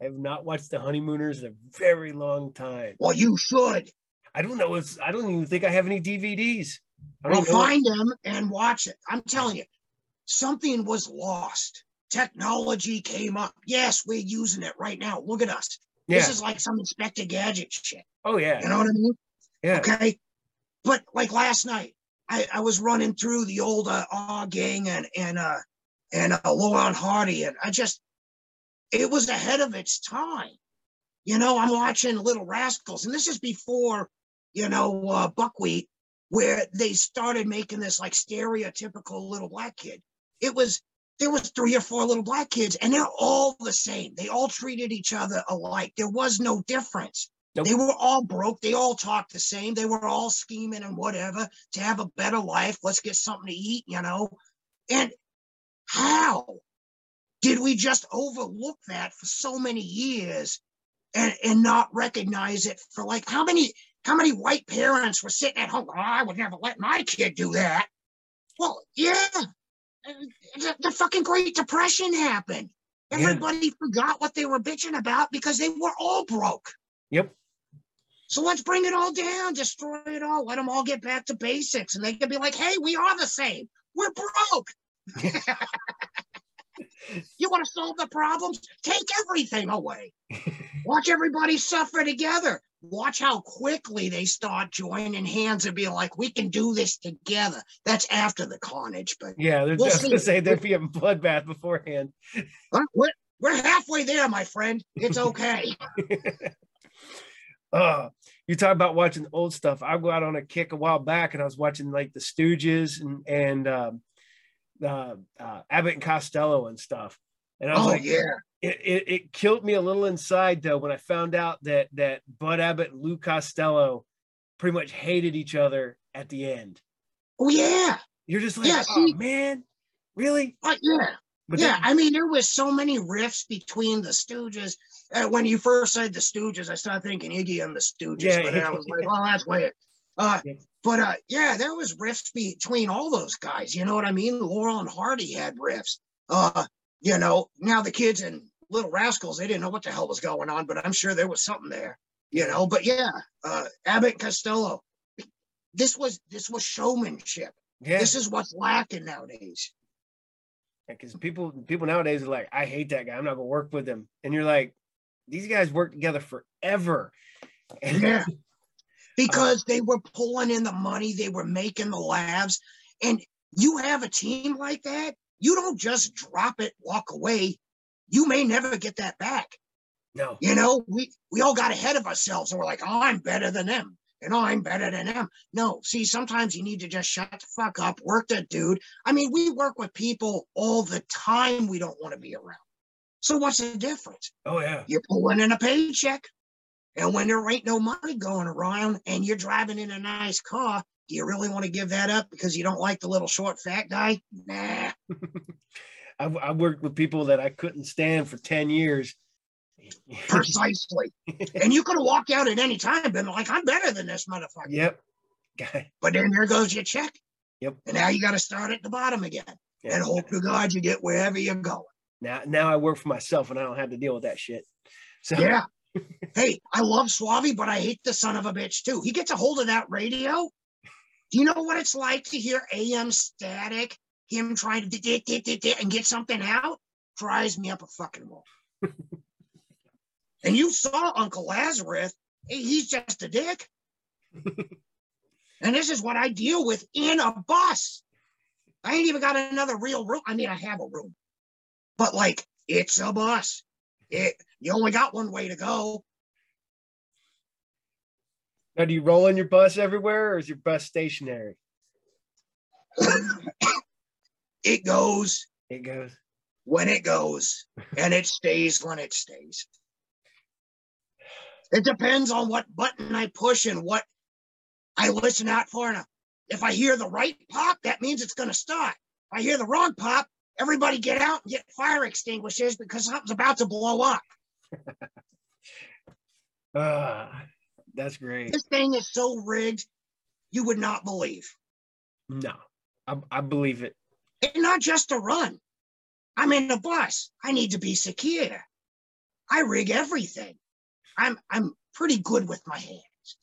I have not watched the honeymooners in a very long time. Well, you should. I don't know. It's I don't even think I have any DVDs. I Well, find them and watch it. I'm telling you, something was lost. Technology came up. Yes, we're using it right now. Look at us. Yeah. This is like some Inspector Gadget shit. oh yeah. You know what I mean? Yeah. Okay. But like last night, I, I was running through the old uh, Our Gang and and uh and uh, Laurel Hardy, and I just it was ahead of its time. You know, I'm watching Little Rascals, and this is before you know uh, Buckwheat, where they started making this like stereotypical little black kid. It was there was three or four little black kids, and they're all the same. They all treated each other alike. There was no difference. Nope. They were all broke. They all talked the same. They were all scheming and whatever to have a better life. Let's get something to eat, you know. And how did we just overlook that for so many years and, and not recognize it for like how many how many white parents were sitting at home? "Oh, I would never let my kid do that. Well, yeah. The, the fucking Great Depression happened. Yeah. Everybody forgot what they were bitching about because they were all broke. Yep. So let's bring it all down, destroy it all, let them all get back to basics, and they can be like, "Hey, we are the same. We're broke. you want to solve the problems? Take everything away. Watch everybody suffer together. Watch how quickly they start joining hands and being like, "We can do this together." That's after the carnage, but Yeah, they're We'll just gonna say there'd be a bloodbath beforehand. we're we're halfway there, my friend. It's okay. Uh, you talk about watching old stuff. I go out on a kick a while back, and I was watching like the Stooges and and um, uh, uh, Abbott and Costello and stuff. And I was oh like, yeah. it, it, it killed me a little inside though when I found out that that Bud Abbott and Lou Costello pretty much hated each other at the end. Oh yeah. You're just like, Yeah, oh see- man, really? Uh, yeah. But yeah, then- I mean, there was so many rifts between the Stooges. Uh, when you first said the Stooges, I started thinking Iggy and the Stooges, Yeah. but then I was like, well, that's weird. Uh, but uh, yeah, there was rifts between all those guys. You know what I mean? Laurel and Hardy had rifts. Uh, you know, now the kids and Little Rascals, they didn't know what the hell was going on, but I'm sure there was something there. You know, but yeah, uh, Abbott and Costello. This was this was showmanship. yeah, This is what's lacking nowadays. because people people nowadays are like, I hate that guy. I'm not gonna work with him. And you're like, these guys work together forever. And Yeah. Uh-huh. because they were pulling in the money, they were making the labs. And you have a team like that, you don't just drop it, walk away. You may never get that back. no, You know, we we all got ahead of ourselves and we're like, oh, I'm better than them. And I'm better than them. No, see, sometimes you need to just shut the fuck up, work that dude. I mean, we work with people all the time we don't want to be around. So what's the difference? oh yeah, you're pulling in a paycheck. And when there ain't no money going around and you're driving in a nice car, do you really want to give that up because you don't like the little short fat guy? Nah. I've, I've worked with people that I couldn't stand for 10 years. Precisely. and you could have walked out at any time and been like, I'm better than this motherfucker. yep. Okay. But then there goes your check. Yep. And now you got to start at the bottom again Yeah. and hope to God you get wherever you're going. Now, now I work for myself and I don't have to deal with that shit. So Yeah. Hey, I love Suave, but I hate the son of a bitch too. He gets a hold of that radio. Do you know what it's like to hear AM static, him trying to and get something out? Drives me up a fucking wall. and you saw Uncle Lazarus. He's just a dick. and this is what I deal with in a bus. I ain't even got another real room. I mean, I have a room, but like it's a bus. It you only got one way to go. now, do you roll in your bus everywhere or is your bus stationary? it goes It goes. when it goes, and it stays when it stays. It depends on what button I push and what I listen out for. And if I hear the right pop, that means it's going to start. If I hear the wrong pop, everybody get out and get fire extinguishers because something's about to blow up. Ah, that's great. This thing is so rigged, you would not believe. No, I, I believe it. And not just to run. I'm in a bus. I need to be secure. I rig everything. I'm I'm pretty good with my hands.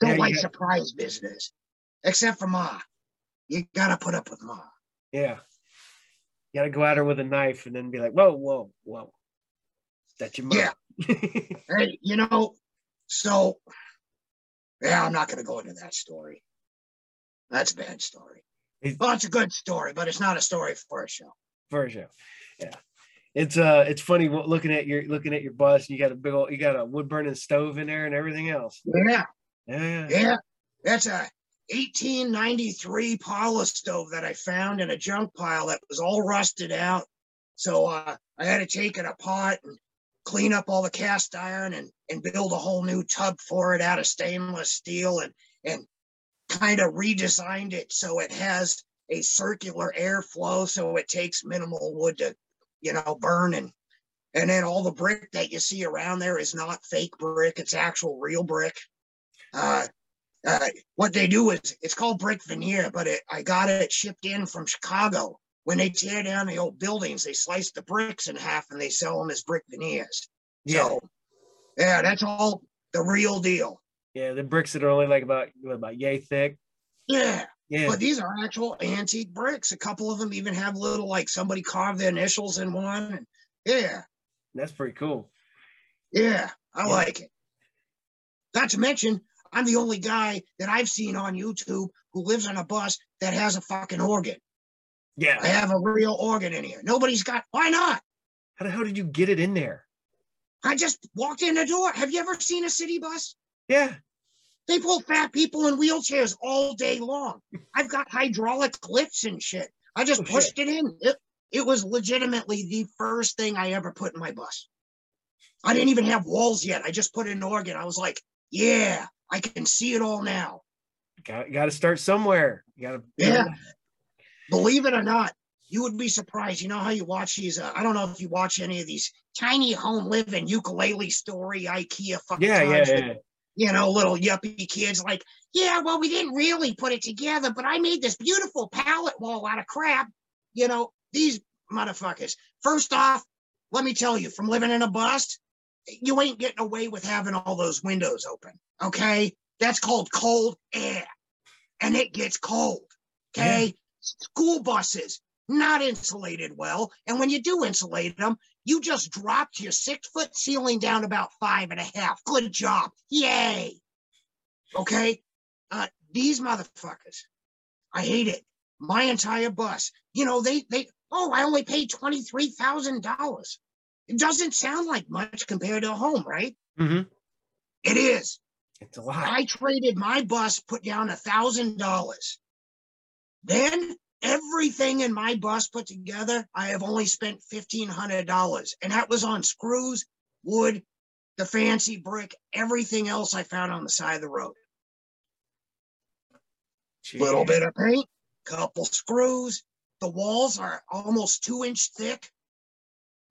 Don't Yeah, like got- surprise business, except for Ma. You gotta put up with Ma. Yeah. You got to go at her with a knife and then be like, whoa, whoa, whoa. That's your mom. Yeah. Hey, you know, so yeah, I'm not gonna go into that story. That's a bad story. It- Well, it's a good story, but it's not a story for a show. for a show. Yeah. It's uh it's funny looking at your looking at your bus and you got a big old you got a wood burning stove in there and everything else. Yeah. Yeah, yeah. Yeah, that's a 1893 parlor stove that I found in a junk pile that was all rusted out. So uh, I had to take it apart and clean up all the cast iron and, and build a whole new tub for it out of stainless steel and and kind of redesigned it so it has a circular airflow so it takes minimal wood to you know burn and and then all the brick that you see around there is not fake brick it's actual real brick uh, uh, what they do is it's called brick veneer, but it, I got it shipped in from Chicago. When they tear down the old buildings, they slice the bricks in half and they sell them as brick veneers. Yeah. So, yeah, that's all the real deal. Yeah, the bricks that are only like about what, about yay thick. Yeah, Yeah. but these are actual antique bricks. A couple of them even have little like somebody carved their initials in one. Yeah, That's pretty cool. yeah, I Yeah. like it. Not to mention, I'm the only guy that I've seen on YouTube who lives on a bus that has a fucking organ. Yeah. I have a real organ in here. Nobody's got. Why not? How the hell did you get it in there? I just walked in the door. Have you ever seen a city bus? Yeah. They pull fat people in wheelchairs all day long. I've got hydraulic lifts and shit. I just Oh, shit. pushed it in. It, it was legitimately the first thing I ever put in my bus. I didn't even have walls yet. I just put in an organ. I was like, yeah, I can see it all now. Got got to start somewhere. You got to. Yeah. Believe it or not, you would be surprised. You know how you watch these? Uh, I don't know if you watch any of these tiny home living ukulele story IKEA fucking Yeah, yeah, times yeah. you know, little yuppie kids like, yeah, well, we didn't really put it together, but I made this beautiful pallet wall out of crap. You know, these motherfuckers. First off, let me tell you, from living in a bus, you ain't getting away with having all those windows open. Okay. That's called cold air. And it gets cold. Okay. School buses, not insulated well. And when you do insulate them, you just dropped your six foot ceiling down about five and a half. Good job. Yay. Okay. Uh, these motherfuckers, I hate it. My entire bus, you know, they, they, oh, I only paid $23,000. It doesn't sound like much compared to a home, right? hmm It is. It's a lot. I traded my bus, put down a thousand dollars. Then everything in my bus put together, I have only spent fifteen hundred dollars, and that was on screws, wood, the fancy brick, everything else I found on the side of the road. Little bit of paint, couple screws. The walls are almost two inch thick.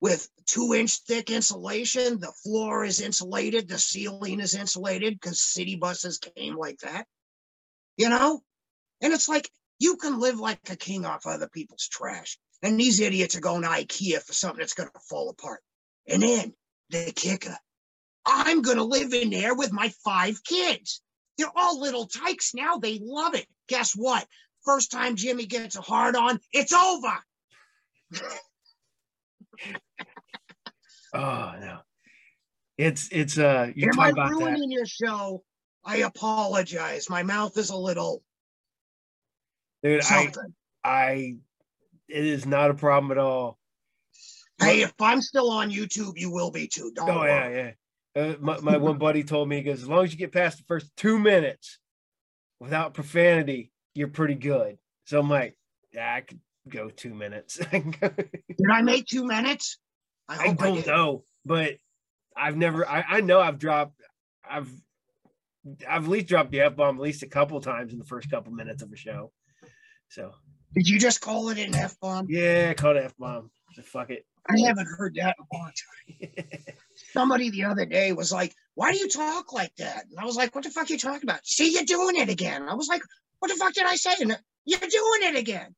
With two inch thick insulation. The floor is insulated, the ceiling is insulated because city buses came like that. You know? And it's like you can live like a king off other people's trash. And these idiots are going to IKEA for something that's going to fall apart. And then the kicker I'm going to live in there with my five kids. They're all little tykes now. They love it. Guess what? First time Jimmy gets a hard on, it's over. oh no. It's it's uh you Am talk I about ruining that. your show? I apologize. My mouth is a little Dude, I something. I it is not a problem at all. hey, if I'm still on YouTube, you will be too. Don't Oh yeah, worry. yeah. Uh, my, my one buddy told me because as long as you get past the first two minutes without profanity, you're pretty good. So I'm like, yeah, I could go two minutes. I Did I make two minutes? I I don't did. know, but I've never. I, I know I've dropped. I've I've at least dropped the f bomb at least a couple times in the first couple minutes of a show. So Did you just call it an F bomb? yeah, I called it f bomb. So fuck it. I haven't heard that in a long time. Somebody the other day was like, Why do you talk like that? And I was like, What the fuck are you talking about? See, you're doing it again. I was like, What the fuck did I say? And you're doing it again.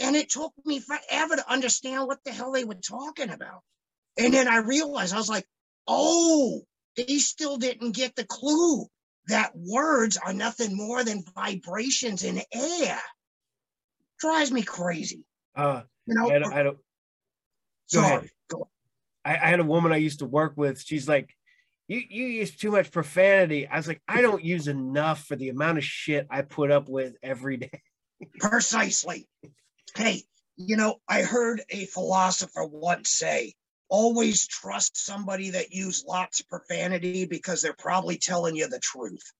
And it took me forever to understand what the hell they were talking about. And then I realized, I was like, Oh, they still didn't get the clue that words are nothing more than vibrations in air. Drives me crazy. uh, You know, I, had, I, a, go ahead. sorry. Go I, I had a woman I used to work with. She's like, you you use too much profanity. I was like, I don't use enough for the amount of shit I put up with every day. Precisely. Hey, you know, I heard a philosopher once say, always trust somebody that use lots of profanity because they're probably telling you the truth.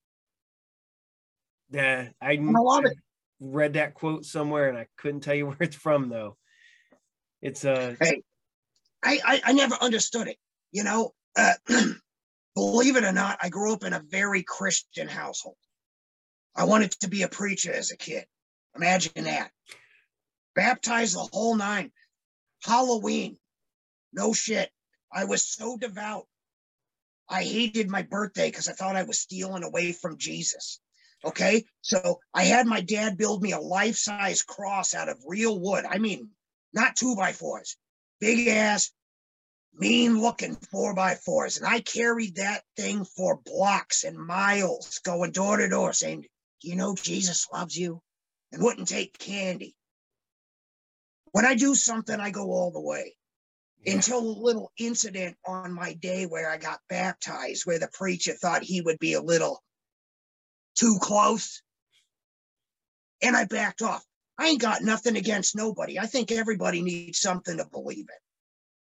Yeah, I, love it. read that quote somewhere and I couldn't tell you where it's from though. It's uh I, I, I never understood it. You know, uh, believe it or not, I grew up in a very Christian household. I wanted to be a preacher as a kid. Imagine that. Baptized the whole nine. Halloween. No shit. I was so devout. I hated my birthday because I thought I was stealing away from Jesus. Okay. So I had my dad build me a life size cross out of real wood. I mean, not two by fours, big ass, mean looking four by fours. And I carried that thing for blocks and miles, going door to door saying, Do you know Jesus loves you? And wouldn't take candy. When I do something, I go all the way until a little incident on my day where I got baptized, where the preacher thought he would be a little too close. And I backed off. I ain't got nothing against nobody. I think everybody needs something to believe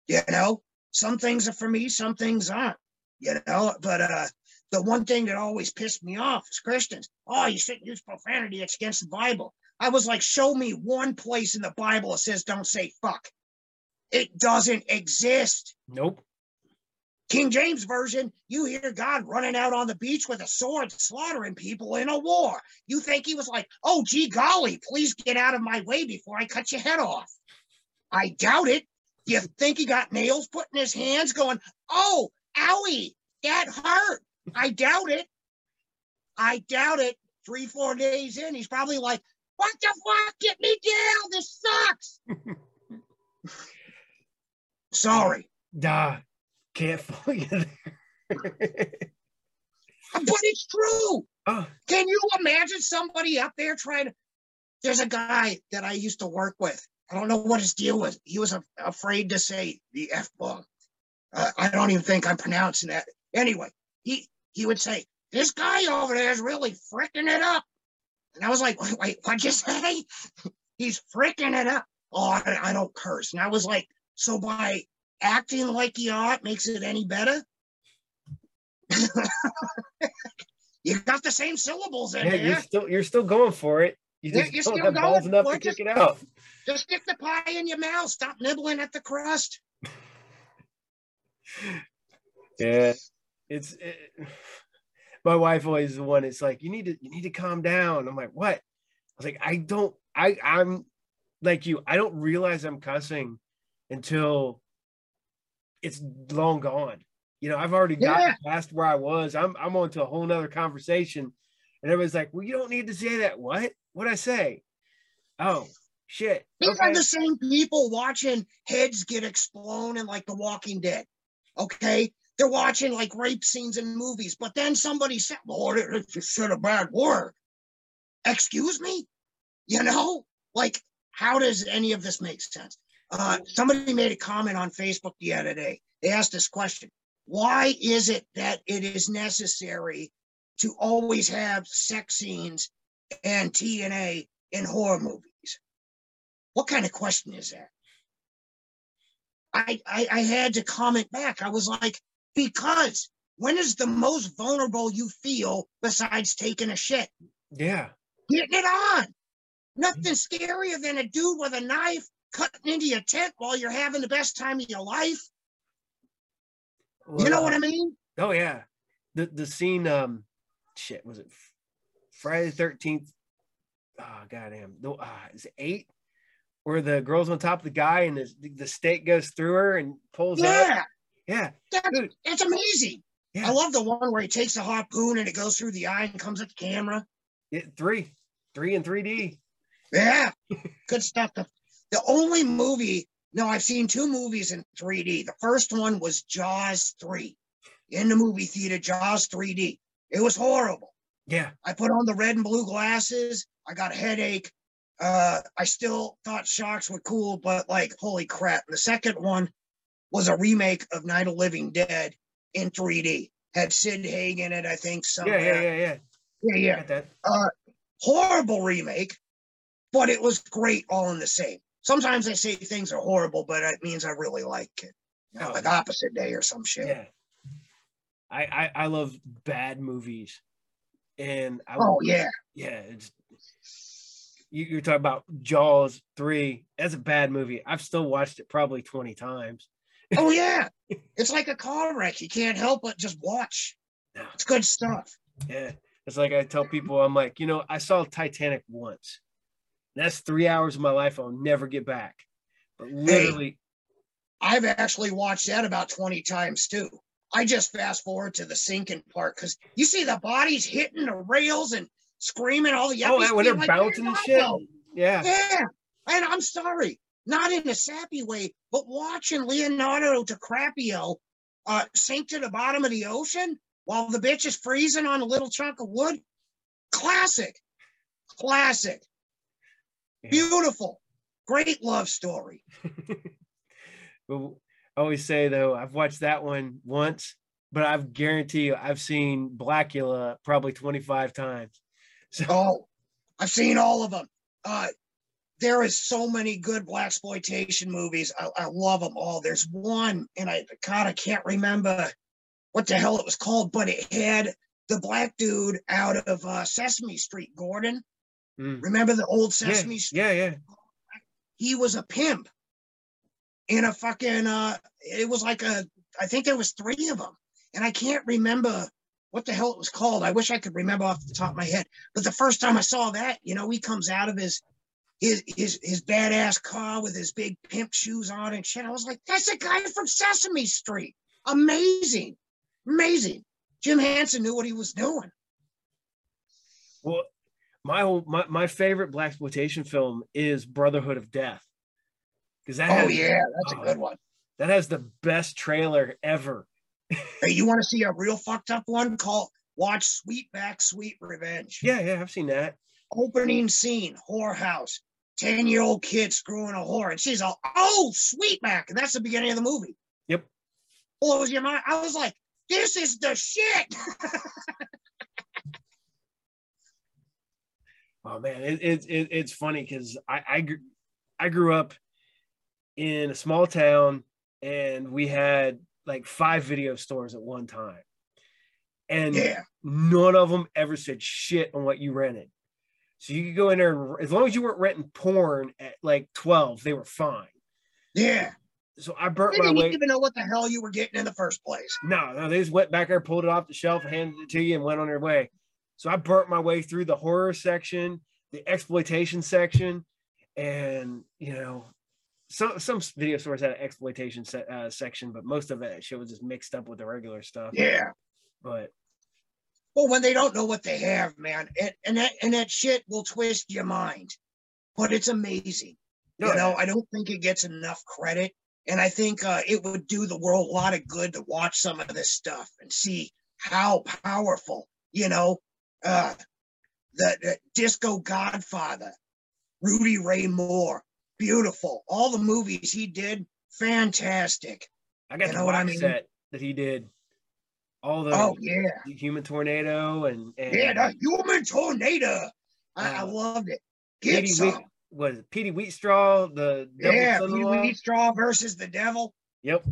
in. You know, some things are for me, some things aren't. You know, but uh the one thing that always pissed me off is Christians. Oh, you shouldn't use profanity, it's against the Bible. I was like, show me one place in the Bible that says don't say fuck. It doesn't exist. nope. King James Version, you hear God running out on the beach with a sword, slaughtering people in a war. You think he was like, oh, gee golly, please get out of my way before I cut your head off. I doubt it. You think he got nails put in his hands going, oh, owie, that hurt. I doubt it. I doubt it. Three, four days in, he's probably like, what the fuck? Get me down. This sucks. Sorry. Duh. Can't follow you there. But it's true. oh, Can you imagine somebody up there trying to? There's a guy that I used to work with. I don't know what his deal was. He was a- afraid to say the f bomb. Uh, I don't even think I'm pronouncing that. Anyway, he he would say, "This guy over there is really fricking it up," and I was like, "Wait, wait what'd you say?" He's freaking it up. Oh, I, I don't curse. And I was like, "So by acting like you are, it makes it any better?" you got the same syllables in yeah, there. you're still you're still going for it. You just you're, still balls going enough to it. kick Just- it out. Just stick the pie in your mouth. Stop nibbling at the crust. Yeah, it's it, my wife always is the one. It's like you need to you need to calm down. I'm like, what? I was like, I don't. I I'm like you. I don't realize I'm cussing until it's long gone. You know, I've already got Yeah. past where I was. I'm I'm on to a whole nother conversation. And everybody's like, well, you don't need to say that. What? What'd I say? Oh, shit. These Okay. are the same people watching heads get exploded like The Walking Dead. Okay. They're watching like rape scenes in movies, but then somebody said, Lord, it's said a bad word. Excuse me? You know, like, how does any of this make sense? Uh, somebody made a comment on Facebook the other day. They asked this question Why is it that it is necessary to always have sex scenes and TNA in horror movies? What kind of question is that? I, I I had to comment back. I was like, because when is the most vulnerable you feel besides taking a shit? Yeah. Getting it on. Nothing scarier than a dude with a knife cutting into your tent while you're having the best time of your life. You know what I mean? Oh yeah, the the scene. Um, shit, was it Friday the Thirteenth? Oh goddamn, no uh, is it eight? Where the girl's on top of the guy and the, the stake goes through her and pulls out. Yeah, Yeah, that's, amazing. yeah. I love the one where he takes a harpoon and it goes through the eye and comes at the camera. It, three, three in three D. Yeah, good stuff. The, the only movie, no, I've seen two movies in 3D. The first one was Jaws 3 in the movie theater, Jaws 3D. It was horrible. Yeah, I put on the red and blue glasses. I got a headache. Uh, I still thought sharks were cool, but like, holy crap. The second one was a remake of Night of Living Dead in 3D. Had Sid Haig in it, I think. yeah, Somewhere. yeah, yeah, yeah. yeah, yeah. That. Uh, horrible remake, but it was great all in the same. Sometimes I say things are horrible, but it means I really like it. You know, Oh. like opposite day or some shit. Yeah. I, I I love bad movies, and I Oh yeah. yeah, it's you, you're talking about Jaws three. That's a bad movie. I've still watched it probably twenty times. Oh yeah. It's like a car wreck. You can't help but just watch. It's good stuff. Yeah, it's like I tell people, I'm like, you know, I saw Titanic once. That's three hours of my life I'll never get back. But literally, I've actually watched that about 20 times too. I just fast forward to the sinking part because you see the bodies hitting the rails and screaming all the oh, when they're like, bouncing shit. Yeah, Yeah. And I'm sorry, not in a sappy way, but watching Leonardo DiCaprio uh, sink to the bottom of the ocean while the bitch is freezing on a little chunk of wood. Classic. Classic. Yeah. Beautiful. Great love story. But I always say though, I've watched that one once, but I guarantee you, I've seen Blackula probably 25 times. So Oh, I've seen all of them. Uh, there is so many good black exploitation movies. I, I love them all. There's one, and I God, I can't remember what the hell it was called, but it had the black dude out of uh, Sesame Street, Gordon. mm, Remember the old yeah, Sesame Street? yeah, yeah. He was a pimp in a fucking. Uh, it was like a. I think there was three of them, and I can't remember what the hell it was called. I wish I could remember off the top of my head. But the first time I saw that, you know, he comes out of his his his his badass car with his big pimp shoes on and shit. I was like, that's a guy from Sesame Street. Amazing, amazing. Jim Henson knew what he was doing. Well, my whole my, my favorite black exploitation film is Brotherhood of Death. Because that Oh has, yeah, that's a oh, good one. that has the best trailer ever. Hey, you want to see a real fucked up one? Call watch Sweetback Sweet Revenge. Yeah, yeah, I've seen that. Opening scene, whorehouse. 10 year old kid screwing a whore. And she's all, oh, Sweetback. And that's the beginning of the movie. Yep. Blows your mind. I was like, this is the shit. Oh man, it, it, it it's funny because I I, I grew up in a small town and we had like five video stores at one time, and yeah. none of them ever said shit on what you rented. So you could go in there and as long as you weren't renting porn at like twelve, they were fine. Yeah. So I burnt They my didn't way. even know what the hell you were getting in the first place. No, no, they just went back there, pulled it off the shelf, handed it to you, and went on their way. So I burnt my way through the horror section, the exploitation section, and you know, some some video stores had an exploitation se- uh, section, but most of it shit was just mixed up with the regular stuff. Yeah. But Well, when they don't know what they have, man, and, and that and that shit will twist your mind. But it's amazing. no, you know, I don't think it gets enough credit. And I think uh, it would do the world a lot of good to watch some of this stuff and see how powerful, you know, uh, the, the Disco Godfather, Rudy Ray Moore, beautiful. All the movies he did, fantastic. I got you the know what I mean? that he did. All the Oh yeah, human tornado and, and yeah, the Human Tornado. I, I Uh, loved it. Get Petey Wheat, some. was it Petey Wheatstraw, the Yeah, Pete son-in-law? Wheatstraw versus the Devil. Yep.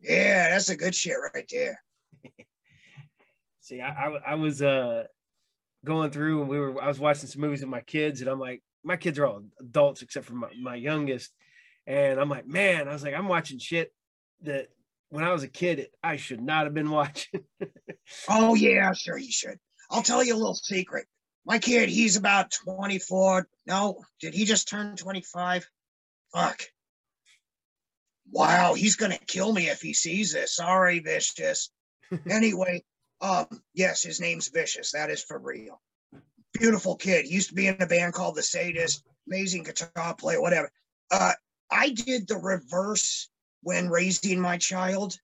Yeah, that's a good shit right there. See, I, I I was uh going through and we were I was watching some movies with my kids and I'm like, my kids are all adults except for my, my youngest. And I'm like, man, I was like, I'm watching shit that when I was a kid, I should not have been watching. Oh yeah, sure you should. I'll tell you a little secret. My kid, he's about 24. No, did he just turn 25? Fuck. Wow, he's gonna kill me if he sees this. Sorry, Vicious. anyway, um, yes, his name's Vicious. That is for real. Beautiful kid. Used to be in a band called the Sadist. Amazing guitar player, whatever. Uh, I did the reverse when raising my child.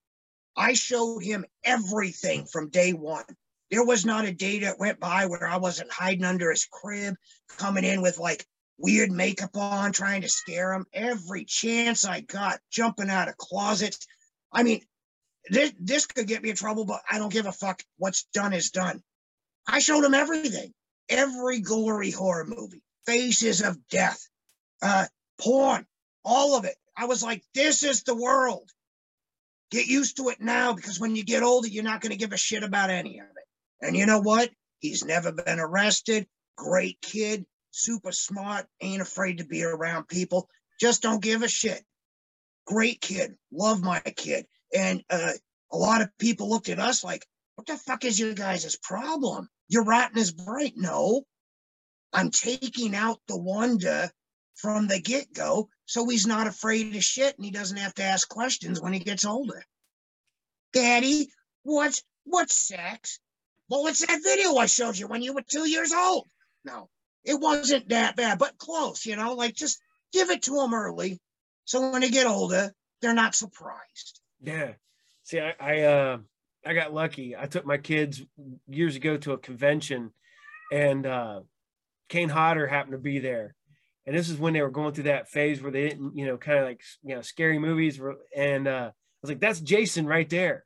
I showed him everything from day one. There was not a day that went by where I wasn't hiding under his crib, coming in with like weird makeup on, trying to scare him. Every chance I got, jumping out of closets. I mean, this, this could get me in trouble, but I don't give a fuck. What's done is done. I showed him everything, every gory horror movie, Faces of Death, uh, porn, all of it. I was like, this is the world. Get used to it now because when you get older, you're not going to give a shit about any of it. And you know what? He's never been arrested. Great kid, super smart, ain't afraid to be around people. Just don't give a shit. Great kid. Love my kid. And uh, a lot of people looked at us like, what the fuck is your guys' problem? You're rotten as bright. No, I'm taking out the wonder from the get go so he's not afraid of shit and he doesn't have to ask questions when he gets older. Daddy, what's what's sex? Well, it's that video I showed you when you were two years old. No, it wasn't that bad, but close, you know, like just give it to them early. So when they get older, they're not surprised. Yeah. See, I, I uh I got lucky. I took my kids years ago to a convention and uh Kane Hodder happened to be there. And this is when they were going through that phase where they didn't, you know, kind of like you know, scary movies were and uh I was like, that's Jason right there.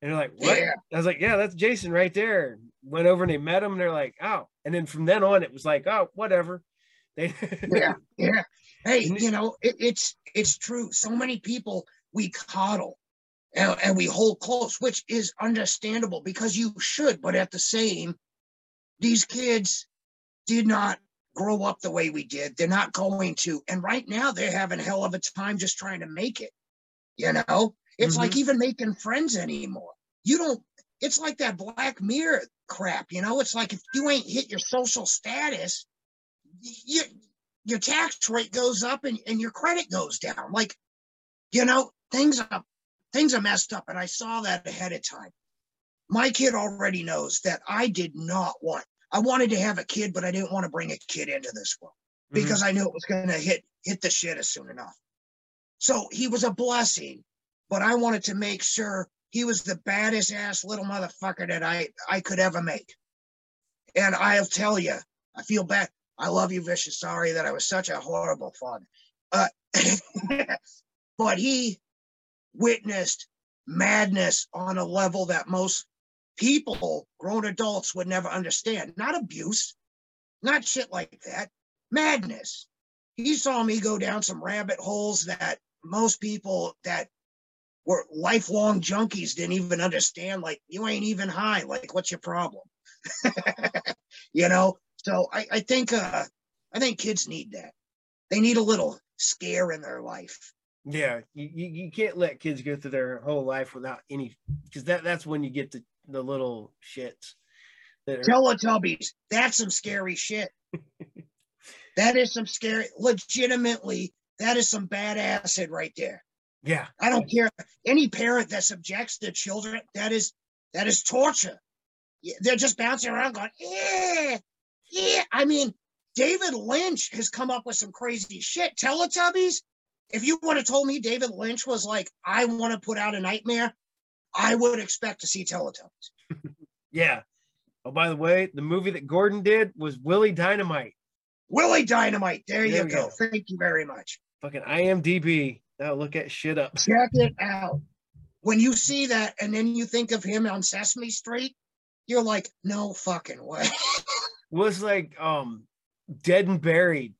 And they're like, what? Yeah. I was like, yeah, that's Jason right there. Went over and they met him and they're like, oh. And then from then on, it was like, oh, whatever. They Yeah, yeah. Hey, you know, it, it's it's true. So many people we coddle and, and we hold close, which is understandable because you should, but at the same, these kids did not grow up the way we did. They're not going to. And right now they're having a hell of a time just trying to make it. You know, it's like mm-hmm. even making friends anymore. You don't, it's like that Black Mirror crap, you know, it's like if you ain't hit your social status, you, your tax rate goes up and, and your credit goes down. Like, you know, things are things are messed up. And I saw that ahead of time. My kid already knows that I did not want, I wanted to have a kid, but I didn't want to bring a kid into this world because I knew it was gonna hit hit the shit as soon enough. So he was a blessing, but I wanted to make sure he was the baddest ass little motherfucker that I I could ever make. And I'll tell you, I feel bad. I love you, Vicious. Sorry that I was such a horrible father. Uh, but he witnessed madness on a level that most people, grown adults, would never understand. Not abuse, not shit like that. Madness. He saw me go down some rabbit holes that most people that were lifelong junkies didn't even understand. Like, you ain't even high. Like, what's your problem? you know? So I, I think uh I think kids need that. They need a little scare in their life. Yeah, you, you, can't let kids go through their whole life without any because that that's when you get the, the little shits. That are, Teletubbies, that's some scary shit. that is some scary, legitimately that is some bad acid right there. Yeah. I don't care any parent that subjects their children. That is that is torture. They're just bouncing around going, yeah, yeah. I mean, David Lynch has come up with some crazy shit. Teletubbies. If you would have told me David Lynch was like, I want to put out a nightmare, I would expect to see Teletubbies. Yeah. Oh, by the way, the movie that Gordon did was Willie Dynamite. Willie Dynamite. There, There you go. go. Thank you very much. Fucking IMDb. Now look at shit up. Check it out. When you see that and then you think of him on Sesame Street, you're like, no fucking way. Was like um Dead and Buried.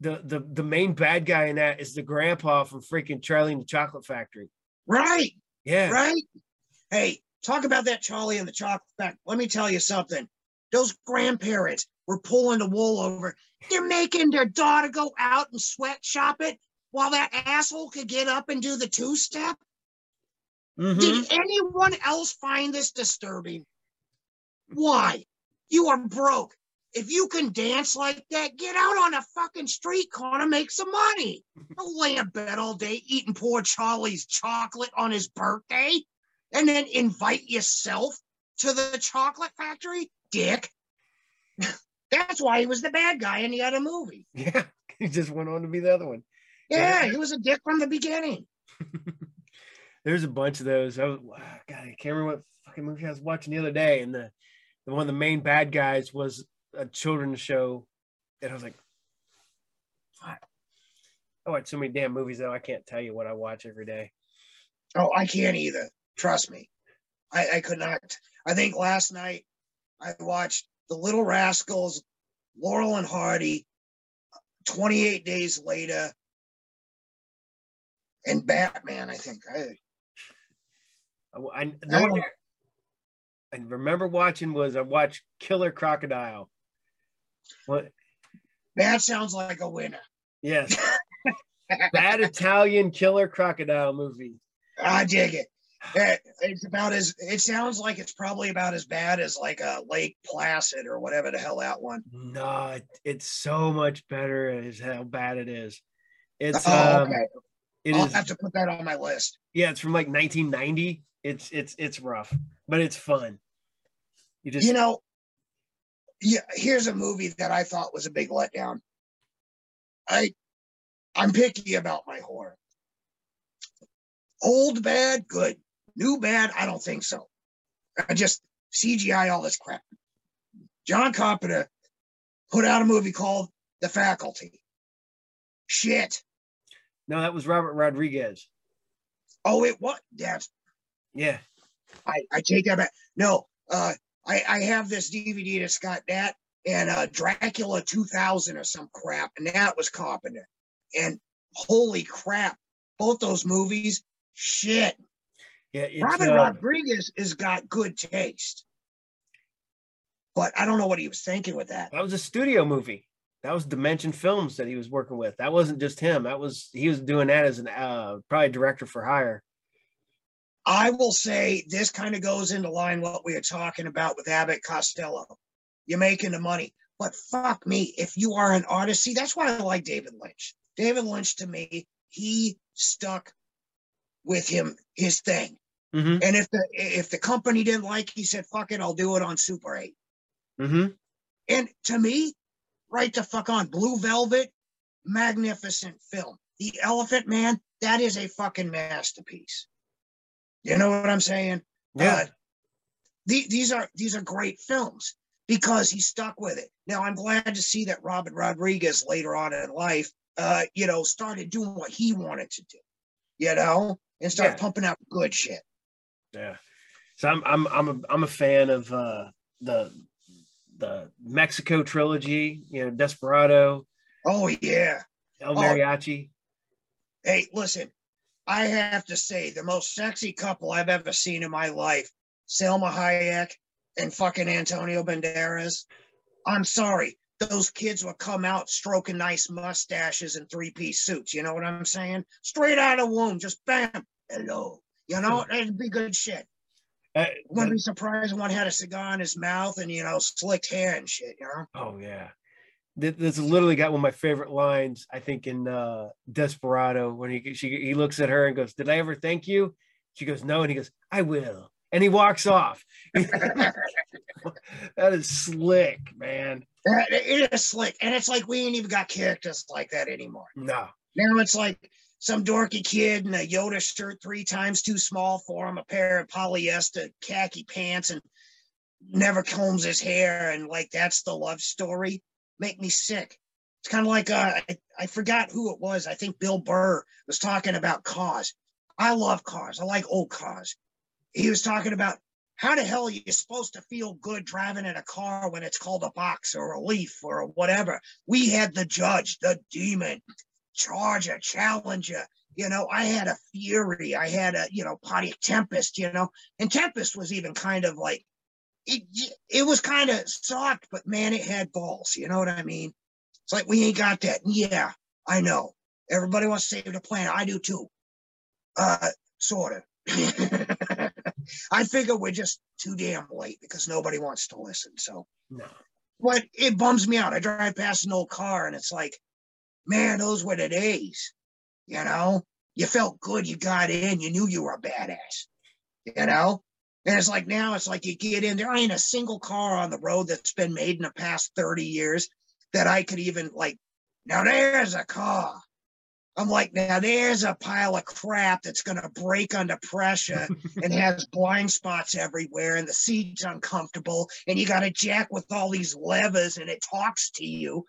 The the the main bad guy in that is the grandpa from freaking Charlie and the Chocolate Factory. right, Yeah. right. Hey, talk about that Charlie and the Chocolate Factory. Let me tell you something. Those grandparents were pulling the wool over. They're making their daughter go out and sweatshop it while that asshole could get up and do the two step. Mhm. Did anyone else find this disturbing? Why? You are broke. If you can dance like that, get out on a fucking street corner, make some money. Don't lay in bed all day eating poor Charlie's chocolate on his birthday and then invite yourself to the chocolate factory, dick. That's why he was the bad guy in the other movie. Yeah. He just went on to be the other one. Yeah, he was a dick from the beginning. There's a bunch of those. I was, God, I can't remember what fucking movie I was watching the other day, and the, the one of the main bad guys was a children's show, and I was like, "Fuck!" I watch so many damn movies though. I can't tell you what I watch every day. Oh, I can't either. Trust me. I, I could not. I think last night I watched The Little Rascals, Laurel and Hardy, 28 Days Later, and Batman, I think. I, I, I, I I remember watching was I watched Killer Crocodile. What? that sounds like a winner. Yes, bad Italian Killer Crocodile movie. I dig it. It- It's about as it sounds like it's probably about as bad as like a Lake Placid or whatever the hell that one. No, it, it's so much better as how bad it is. It's Oh, um, okay. it I'll is have to put that on my list. yeah, it's from like 1990. It's it's it's rough, but it's fun. You just you know, yeah, here's a movie that I thought was a big letdown. I I'm picky about my horror. Old bad, good. New bad, I don't think so. I just CGI all this crap. John Carpenter put out a movie called The Faculty. Shit. no, that was Robert Rodriguez. Oh, it what? That's Yeah, I, I take that back. No, uh, I, I have this DVD that's got that and uh, Dracula 2000 or some crap, and that was Carpenter. And holy crap, both those movies, shit. yeah. Robert uh, Rodriguez has got good taste, but I don't know what he was thinking with that. that was a studio movie. That was Dimension Films that he was working with. That wasn't just him. That was he was doing that as an uh, probably director for hire. I will say this kind of goes into line what we are talking about with Abbott Costello. You're making the money, but fuck me, if you are an artist, see that's why I like David Lynch. David Lynch to me, he stuck with him his thing, Mm-hmm. and if the if the company didn't like, he said, "Fuck it, I'll do it on Super 8." Mm-hmm. And to me, right the fuck on Blue Velvet, magnificent film. The Elephant Man, that is a fucking masterpiece. You know what I'm saying? Yeah. Uh, the- these are these are great films because he stuck with it. Now I'm glad to see that Robert Rodriguez later on in life, uh, you know, started doing what he wanted to do, you know, and start Yeah. pumping out good shit. Yeah. So I'm I'm I'm a I'm a fan of uh the the Mexico trilogy, you know, Desperado, Oh yeah. El Oh. Mariachi. Hey, listen, I have to say the most sexy couple I've ever seen in my life, Salma Hayek and fucking Antonio Banderas. I'm sorry. Those kids would come out stroking nice mustaches and three-piece suits. You know what I'm saying? Straight out of womb, just bam, hello. You know, it'd be good shit. Uh, Wouldn't be surprised if one had a cigar in his mouth and you know, slicked hair and shit, you know. oh yeah. This literally got one of my favorite lines, I think, in uh, Desperado when he she, he looks at her and goes, "Did I ever thank you?" She goes, "No," and he goes, "I will," and he walks off. that is slick, man. It is slick, and it's like we ain't even got characters like that anymore. No, now it's like some dorky kid in a Yoda shirt three times too small for him, a pair of polyester khaki pants, and never combs his hair, and like that's the love story make me sick. It's kind of like uh, I, I forgot who it was. I think Bill Burr was talking about cars. I love cars. I like old cars. He was talking about how the hell are you supposed to feel good driving in a car when it's called a box or a leaf or whatever? We had the judge, the demon, Charger, Challenger. You know, I had a Fury. I had a, you know, Pontiac Tempest, you know, and Tempest was even kind of like it it was kind of soft, but man, it had balls. You know what I mean? It's like we ain't got that. Yeah, I know. Everybody wants to save the planet. I do too. Uh, sort of. I figure we're just too damn late because nobody wants to listen. So, no. But it bums me out. I drive past an old car and it's like, man, those were the days. You know, you felt good. You got in. You knew you were a badass. You know, and it's like now it's like you get in, there ain't a single car on the road that's been made in the past 30 years that I could even like, now there's a car. I'm like, now there's a pile of crap that's going to break under pressure and has blind spots everywhere, and the seat's uncomfortable, and you got a jack with all these levers, and it talks to you.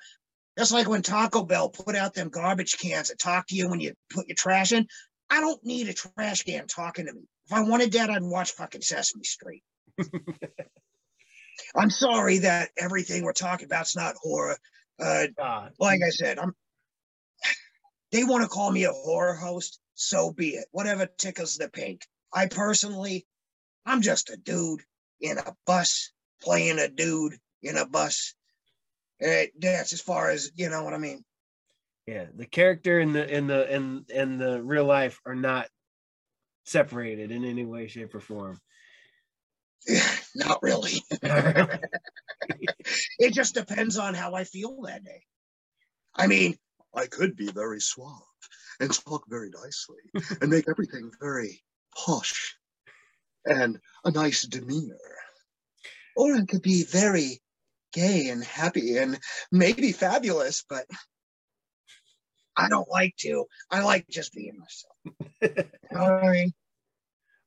Just like when Taco Bell put out them garbage cans that talk to you when you put your trash in. I don't need a trash can talking to me. If I wanted that, I'd watch fucking Sesame Street. I'm sorry that everything we're talking about is not horror. Uh, like I said, I'm. They want to call me a horror host, so be it. Whatever tickles the pink. I personally, I'm just a dude in a bus playing a dude in a bus. Uh, that's as far as you know what I mean. Yeah, the character in the in the in in the real life are not separated in any way, shape, or form? Not really. it just depends on how I feel that day. I mean, I could be very suave and talk very nicely and make everything very posh and a nice demeanor. Or I could be very gay and happy and maybe fabulous, but I don't like to. I like just being myself. You know what I mean?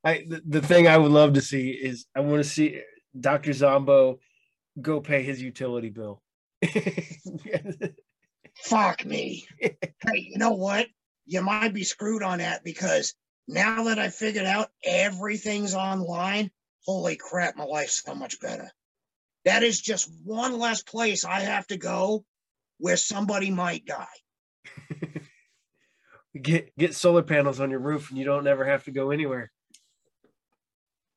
I the, the thing I would love to see is I want to see Dr. Zombo go pay his utility bill. Fuck me. hey, you know what? You might be screwed on that because now that I figured out everything's online, holy crap, my life's so much better. That is just one less place I have to go where somebody might die. get get solar panels on your roof and you don't ever have to go anywhere.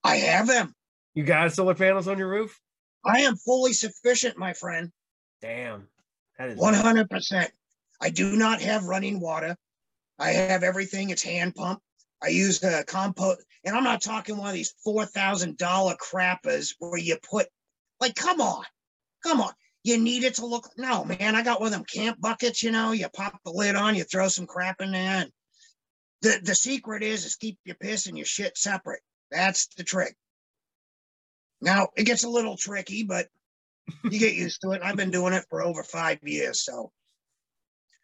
I have them. You got solar panels on your roof? I am fully sufficient, my friend. Damn. That is 100%. I do not have running water. I have everything. It's hand pump. I use the compost, and I'm not talking one of these $4,000 crappers where you put, like, come on, come on. You need it to look, no, man, I got one of them camp buckets, you know, you pop the lid on, you throw some crap in there. And the, the secret is, is keep your piss and your shit separate. That's the trick. Now, it gets a little tricky, but you get used to it. I've been doing it for over five years. So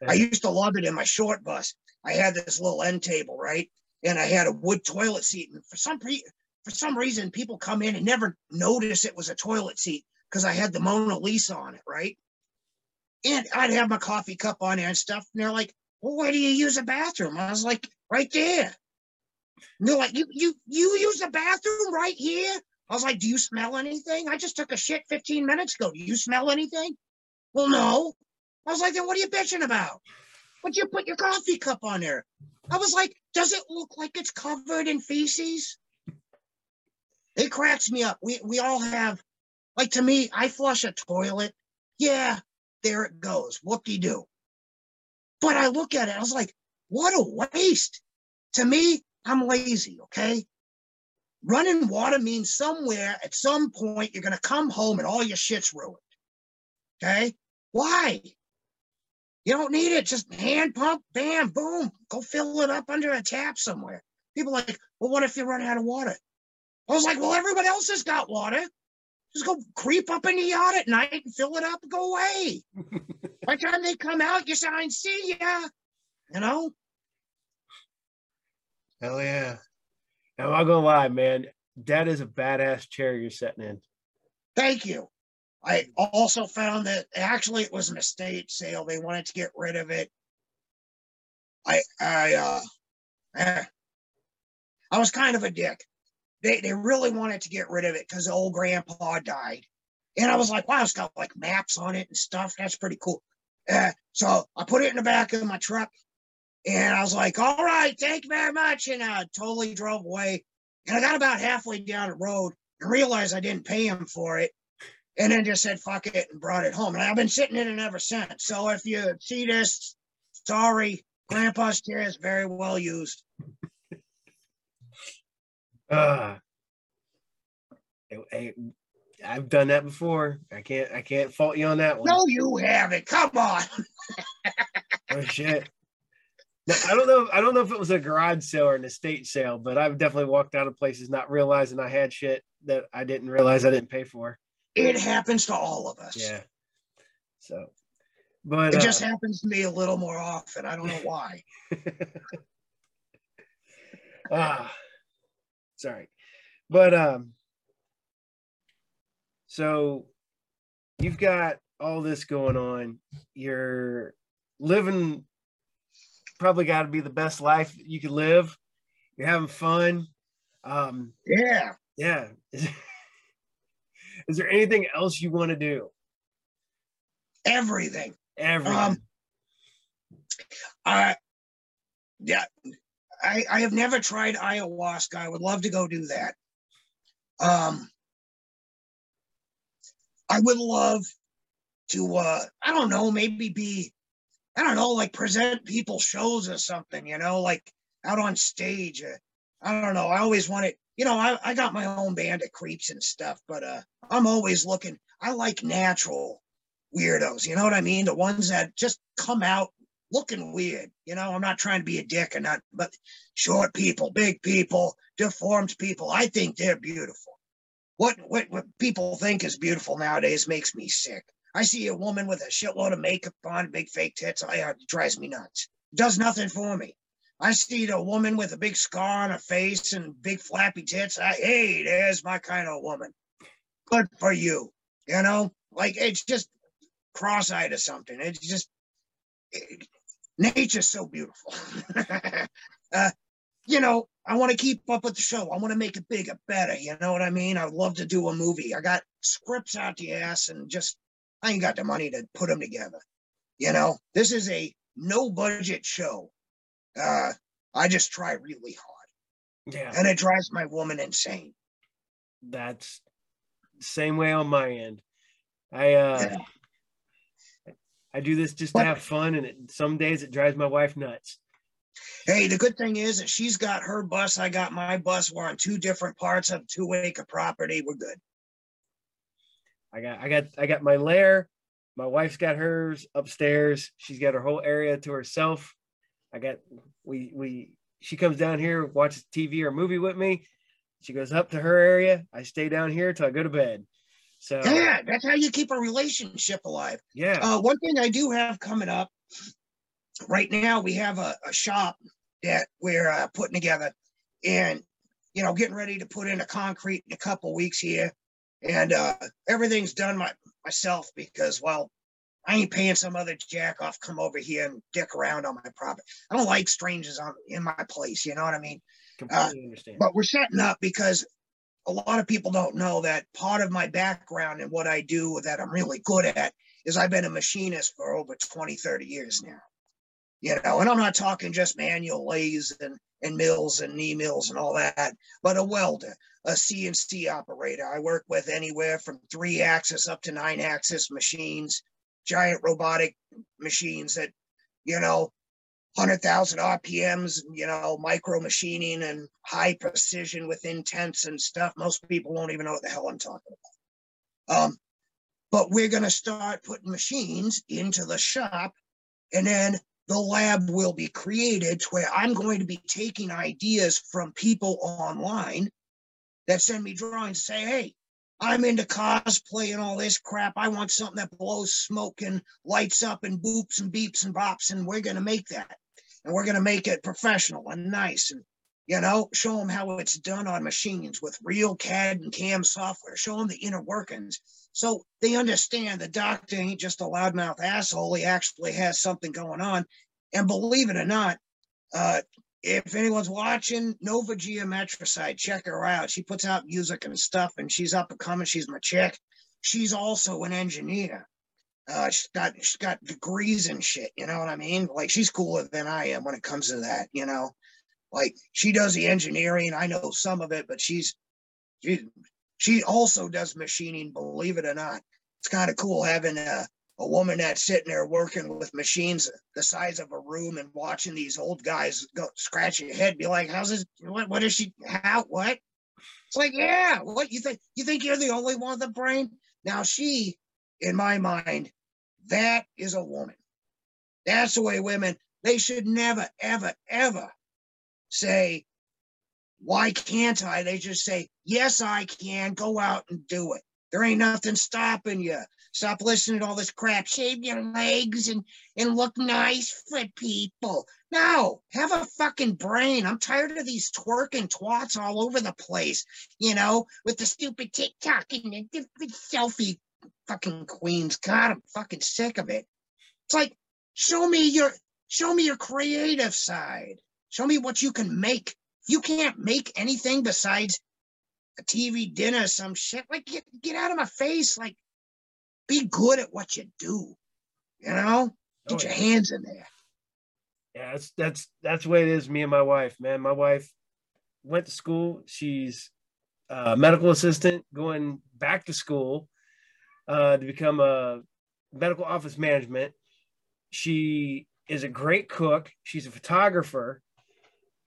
I used to love it in my short bus. I had this little end table, right? And I had a wood toilet seat. And for some pre- for some reason, people come in and never notice it was a toilet seat because I had the Mona Lisa on it, right? And I'd have my coffee cup on there and stuff. And they're like, well, where do you use a bathroom? I was like, right there. And they're like, you you you use the bathroom right here? I was like, do you smell anything? I just took a shit 15 minutes ago. Do you smell anything? Well, no. I was like, then what are you bitching about? But you put your coffee cup on there. I was like, does it look like it's covered in feces? It cracks me up. We we all have, like to me, I flush a toilet. Yeah, there it goes. Whoop de doo. But I look at it, I was like, what a waste. To me, I'm lazy, okay? Running water means somewhere at some point you're to come home and all your shit's ruined. Okay? Why? You don't need it. Just hand pump, bam, boom. Go fill it up under a tap somewhere. People like, well, what if you run out of water? I was like, well, everybody else has got water. Just go creep up in the yard at night and fill it up and go away. By the time they come out, you sign, see ya. You know? Hell yeah. Now, I'm not gonna lie, man. That is a badass chair you're sitting in. Thank you. I also found that actually it was an estate sale. They wanted to get rid of it. I I uh eh, I was kind of a dick. They they really wanted to get rid of it because old grandpa died. And I was like, wow, it's got like maps on it and stuff. That's pretty cool. Uh, so I put it in the back of my truck and I was like, all right, thank you very much. And I totally drove away. And I got about halfway down the road and realized I didn't pay him for it. And then just said, fuck it, and brought it home. And I've been sitting in it ever since. So if you see this, sorry, Grandpa's chair is very well used. Uh, I, have done that before. I can't I can't fault you on that one. No, you haven't. Come on. oh shit. Now, I don't know. I don't know if it was a garage sale or an estate sale, but I've definitely walked out of places not realizing I had shit that I didn't realize I didn't pay for. It happens to all of us. Yeah. So, but it uh, just happens to me a little more often. I don't know why. ah, sorry, but um, so you've got all this going on. You're living probably got to be the best life you could live. You're having fun. Um, yeah. Yeah. Is, is there anything else you want to do? Everything. Everything. Um, I, yeah, I, I have never tried ayahuasca. I would love to go do that. Um, I would love to, uh, I don't know, maybe be I don't know, like present people shows or something, you know, like out on stage. Uh, I don't know. I always wanted, you know, I, I got my own band of creeps and stuff, but uh, I'm always looking. I like natural weirdos, you know what I mean? The ones that just come out looking weird. You know, I'm not trying to be a dick and not, but short people, big people, deformed people. I think they're beautiful. What what what people think is beautiful nowadays makes me sick. I see a woman with a shitload of makeup on, big fake tits. I, uh, it drives me nuts. Does nothing for me. I see a woman with a big scar on her face and big flappy tits. I, hey, there's my kind of woman. Good for you. You know, like it's just cross-eyed or something. It's just nature's so beautiful. uh, you know, I want to keep up with the show. I want to make it bigger, better. You know what I mean? I would love to do a movie. I got scripts out the ass and just I ain't got the money to put them together. You know, this is a no budget show. Uh, I just try really hard. Yeah. And it drives my woman insane. That's same way on my end. I uh yeah. I do this just to have fun and it, some days it drives my wife nuts. Hey, the good thing is that she's got her bus, I got my bus. We're on two different parts of two acre property. We're good. I got I got I got my lair. My wife's got hers upstairs. She's got her whole area to herself. I got we we she comes down here, watches TV or movie with me. She goes up to her area. I stay down here till I go to bed. So yeah, that's how you keep a relationship alive. Yeah. Uh, one thing I do have coming up right now, we have a, a shop that we're uh, putting together, and you know, getting ready to put in a concrete in a couple weeks here and uh, everything's done my, myself because well i ain't paying some other jack off come over here and dick around on my property i don't like strangers on in my place you know what i mean completely understand but we're setting up because a lot of people don't know that part of my background and what i do that i'm really good at is i've been a machinist for over 20 30 years now you know and i'm not talking just manual lathes and, and mills and knee mills and all that but a welder a CNC operator. I work with anywhere from three axis up to nine axis machines, giant robotic machines that, you know, 100,000 RPMs, you know, micro machining and high precision with intents and stuff. Most people won't even know what the hell I'm talking about. Um, but we're going to start putting machines into the shop and then the lab will be created to where I'm going to be taking ideas from people online that send me drawings say, hey, I'm into cosplay and all this crap. I want something that blows smoke and lights up and boops and beeps and bops, and we're going to make that. And we're going to make it professional and nice and, you know, show them how it's done on machines with real CAD and CAM software, show them the inner workings. So they understand the doctor ain't just a loudmouth asshole. He actually has something going on. And believe it or not, uh, if anyone's watching Nova Geometricide, check her out. She puts out music and stuff, and she's up and coming. She's my chick. She's also an engineer. Uh, she's got she's got degrees and shit. You know what I mean? Like she's cooler than I am when it comes to that. You know, like she does the engineering. I know some of it, but she's she she also does machining. Believe it or not, it's kind of cool having a a woman that's sitting there working with machines the size of a room and watching these old guys go scratch your head, be like, "How's this? What? What is she? How? What?" It's like, yeah. What you think? You think you're the only one with a brain? Now she, in my mind, that is a woman. That's the way women. They should never, ever, ever say, "Why can't I?" They just say, "Yes, I can. Go out and do it." There ain't nothing stopping you. Stop listening to all this crap. Shave your legs and, and look nice for people. No, have a fucking brain. I'm tired of these twerking twats all over the place, you know, with the stupid TikTok and the stupid selfie fucking queens. God, I'm fucking sick of it. It's like, show me your show me your creative side. Show me what you can make. You can't make anything besides a TV dinner, some shit. Like, get, get out of my face. Like, be good at what you do. You know, oh, get oh, your yeah. hands in there. Yeah, that's that's that's the way it is. Me and my wife, man. My wife went to school. She's a medical assistant, going back to school uh, to become a medical office management. She is a great cook. She's a photographer,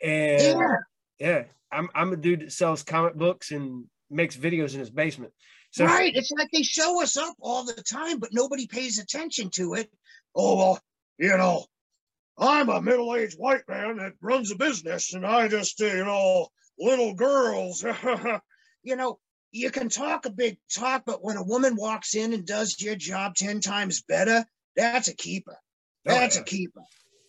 and yeah, yeah I'm I'm a dude that sells comic books and makes videos in his basement. So, right. It's like they show us up all the time, but nobody pays attention to it. Oh, well, you know, I'm a middle aged white man that runs a business and I just, you know, little girls. you know, you can talk a big talk, but when a woman walks in and does your job 10 times better, that's a keeper. Oh, that's oh, yeah. a keeper.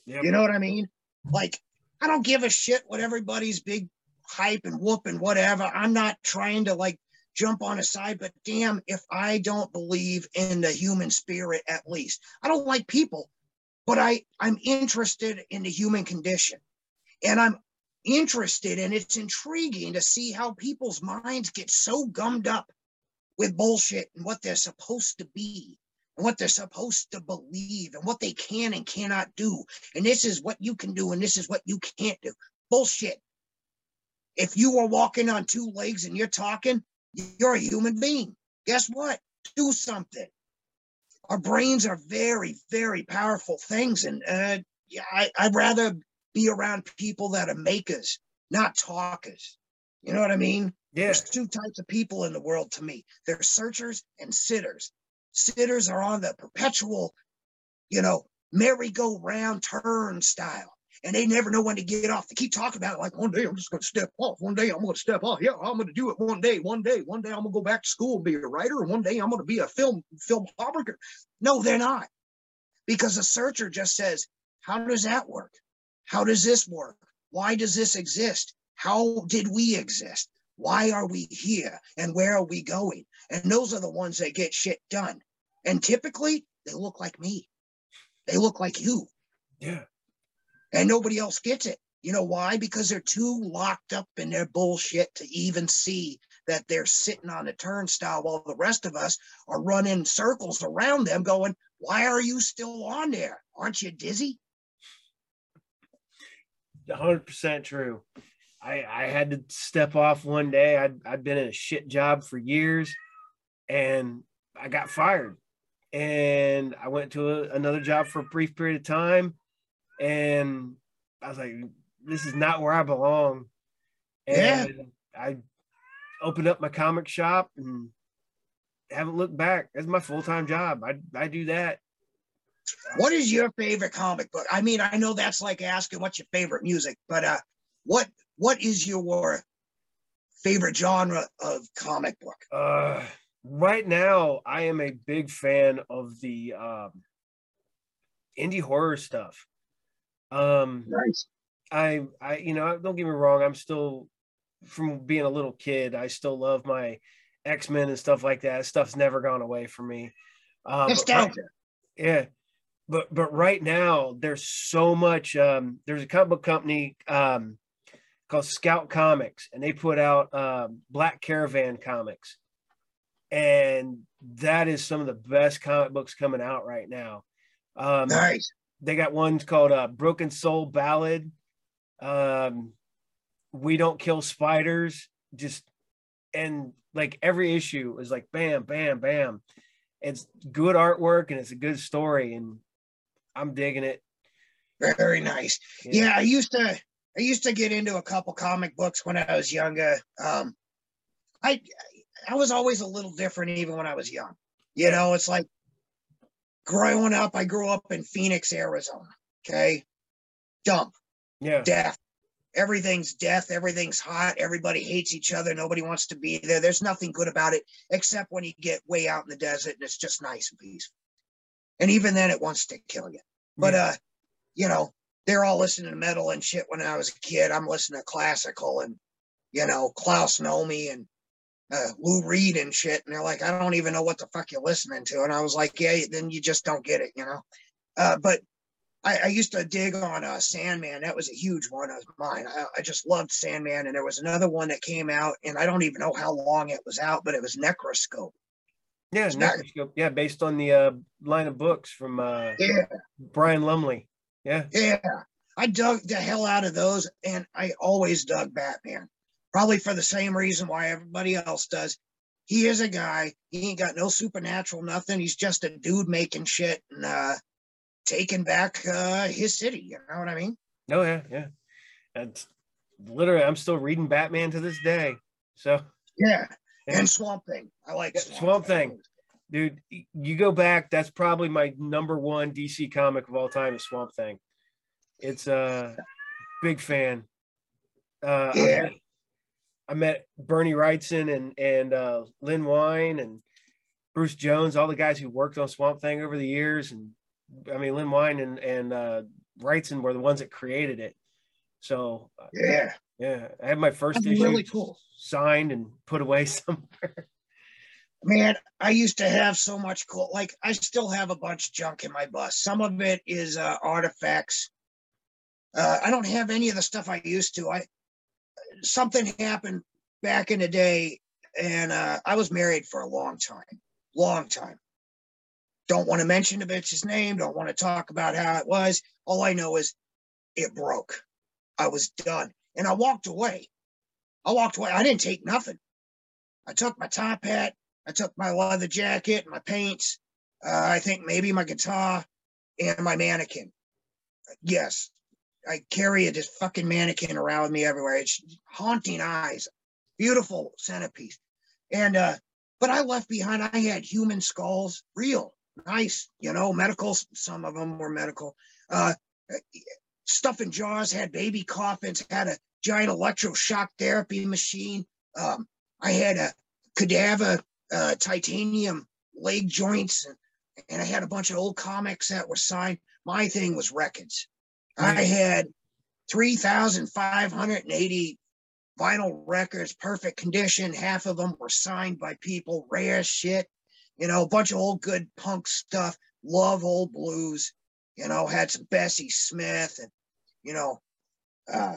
Yep. You know what I mean? Like, I don't give a shit what everybody's big hype and whoop and whatever. I'm not trying to like jump on a side, but damn if I don't believe in the human spirit at least. I don't like people, but I, I'm interested in the human condition. And I'm interested and it's intriguing to see how people's minds get so gummed up with bullshit and what they're supposed to be and what they're supposed to believe and what they can and cannot do. And this is what you can do and this is what you can't do. Bullshit. If you are walking on two legs and you're talking, you're a human being. Guess what? Do something. Our brains are very, very powerful things. And uh, I, I'd rather be around people that are makers, not talkers. You know what I mean? Yeah. There's two types of people in the world to me. There's searchers and sitters. Sitters are on the perpetual, you know, merry-go-round turn style and they never know when to get off. They keep talking about it like one day I'm just going to step off. One day I'm going to step off. Yeah, I'm going to do it one day. One day, one day I'm going to go back to school and be a writer. And one day I'm going to be a film film photographer. No, they're not, because a searcher just says, "How does that work? How does this work? Why does this exist? How did we exist? Why are we here? And where are we going?" And those are the ones that get shit done. And typically, they look like me. They look like you. Yeah and nobody else gets it. You know why? Because they're too locked up in their bullshit to even see that they're sitting on a turnstile while the rest of us are running circles around them going, Why are you still on there? Aren't you dizzy? 100% true. I, I had to step off one day. I'd, I'd been in a shit job for years and I got fired. And I went to a, another job for a brief period of time and I was like, this is not where I belong. And yeah. I opened up my comic shop and haven't looked back. That's my full time job. I I do that. What is your favorite comic book? I mean, I know that's like asking what's your favorite music, but uh, what what is your favorite genre of comic book? Uh, right now, I am a big fan of the um, indie horror stuff. Um, Nice. I, I, you know, don't get me wrong. I'm still, from being a little kid, I still love my X Men and stuff like that. Stuff's never gone away for me. Uh, but right- yeah, but but right now there's so much. Um, there's a comic book company um, called Scout Comics, and they put out um, Black Caravan comics, and that is some of the best comic books coming out right now. Um, Nice. they got ones called uh, Broken Soul Ballad. Um, we don't kill spiders. Just and like every issue is like bam, bam, bam. It's good artwork and it's a good story, and I'm digging it. Very nice. Yeah. I used to I used to get into a couple comic books when I was younger. Um I I was always a little different even when I was young. You know, it's like growing up, I grew up in Phoenix, Arizona. Okay. Dump, yeah, death. Everything's death, everything's hot, everybody hates each other, nobody wants to be there. There's nothing good about it except when you get way out in the desert and it's just nice and peaceful. And even then it wants to kill you. But uh, you know, they're all listening to metal and shit when I was a kid. I'm listening to classical and you know, Klaus Nomi and uh, Lou Reed and shit. And they're like, I don't even know what the fuck you're listening to. And I was like, yeah, then you just don't get it, you know. Uh, but I, I used to dig on uh, Sandman. That was a huge one of mine. I, I just loved Sandman. And there was another one that came out, and I don't even know how long it was out, but it was Necroscope. Yeah, it's not- yeah, based on the uh, line of books from uh, Yeah, Brian Lumley. Yeah, yeah. I dug the hell out of those, and I always dug Batman. Probably for the same reason why everybody else does. He is a guy. He ain't got no supernatural nothing. He's just a dude making shit and uh, taking back uh, his city. You know what I mean? oh yeah, yeah. And literally, I'm still reading Batman to this day. So, Yeah. And Swamp Thing. I like Swamp, Swamp Thing. Thing. dude, you go back. That's probably my number one DC comic of all time. Is Swamp Thing. It's a uh, big fan. Uh, I Yeah. met- I met Bernie Wrightson and and uh, Len Wein and Bruce Jones, all the guys who worked on Swamp Thing over the years, and I mean Len Wein and and uh, Wrightson were the ones that created it. So uh, Yeah. Yeah, I had my first That's issue really cool. signed and put away somewhere. Man, I used to have so much cool. Like, I still have a bunch of junk in my bus. Some of it is uh, artifacts. Uh, I don't have any of the stuff I used to. I something happened back in the day, and uh, I was married for a long time, long time. Don't want to mention the bitch's name. Don't want to talk about how it was. All I know is it broke. I was done, and I walked away. I walked away. I didn't take nothing. I took my top hat. I took my leather jacket, and my paints, uh, I think maybe my guitar and my mannequin. Yes, I carry this fucking mannequin around with me everywhere. It's haunting eyes, beautiful centerpiece. And, uh, but I left behind, I had human skulls, real, nice, you know, medical. Some of them were medical. Uh, stuff in jars, had baby coffins, had a giant electroshock therapy machine. Um, I had a cadaver uh, titanium leg joints, and, and I had a bunch of old comics that were signed. My thing was records. I had 3,580 vinyl records, perfect condition. Half of them were signed by people, rare shit. You know, a bunch of old good punk stuff. Love old blues. You know, had some Bessie Smith and, you know, uh,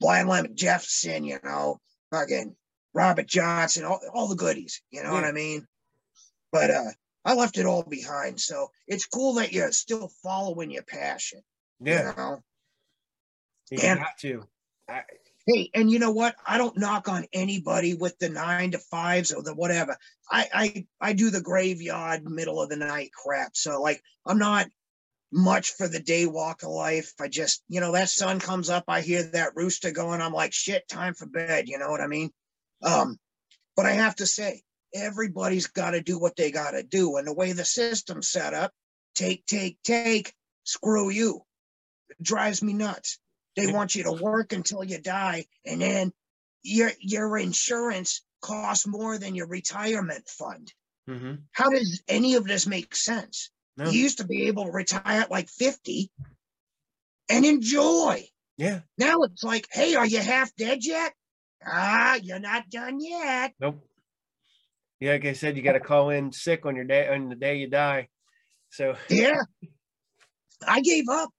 Blind Lemon Jefferson, you know, fucking Robert Johnson, all, all the goodies, you know what I mean? But uh I left it all behind. So it's cool that you're still following your passion. Yeah, You know? you And- got to. I, Hey, and you know what? I don't knock on anybody with the nine to fives or the whatever. I I I do the graveyard middle of the night crap. So like I'm not much for the day walk of life. I just, you know, that sun comes up, I hear that rooster going, I'm like, shit, time for bed. You know what I mean? Um, but I have to say, everybody's got to do what they got to do. And the way the system's set up, take, take, take, screw you. It drives me nuts. They want you to work until you die, and then your your insurance costs more than your retirement fund. Mm-hmm. How does any of this make sense? No. You used to be able to retire at like 50 and enjoy. Yeah. Now it's like, hey, are you half dead yet? Ah, you're not done yet. Nope. Yeah, like I said, you got to call in sick on your day on the day you die. So Yeah. I gave up.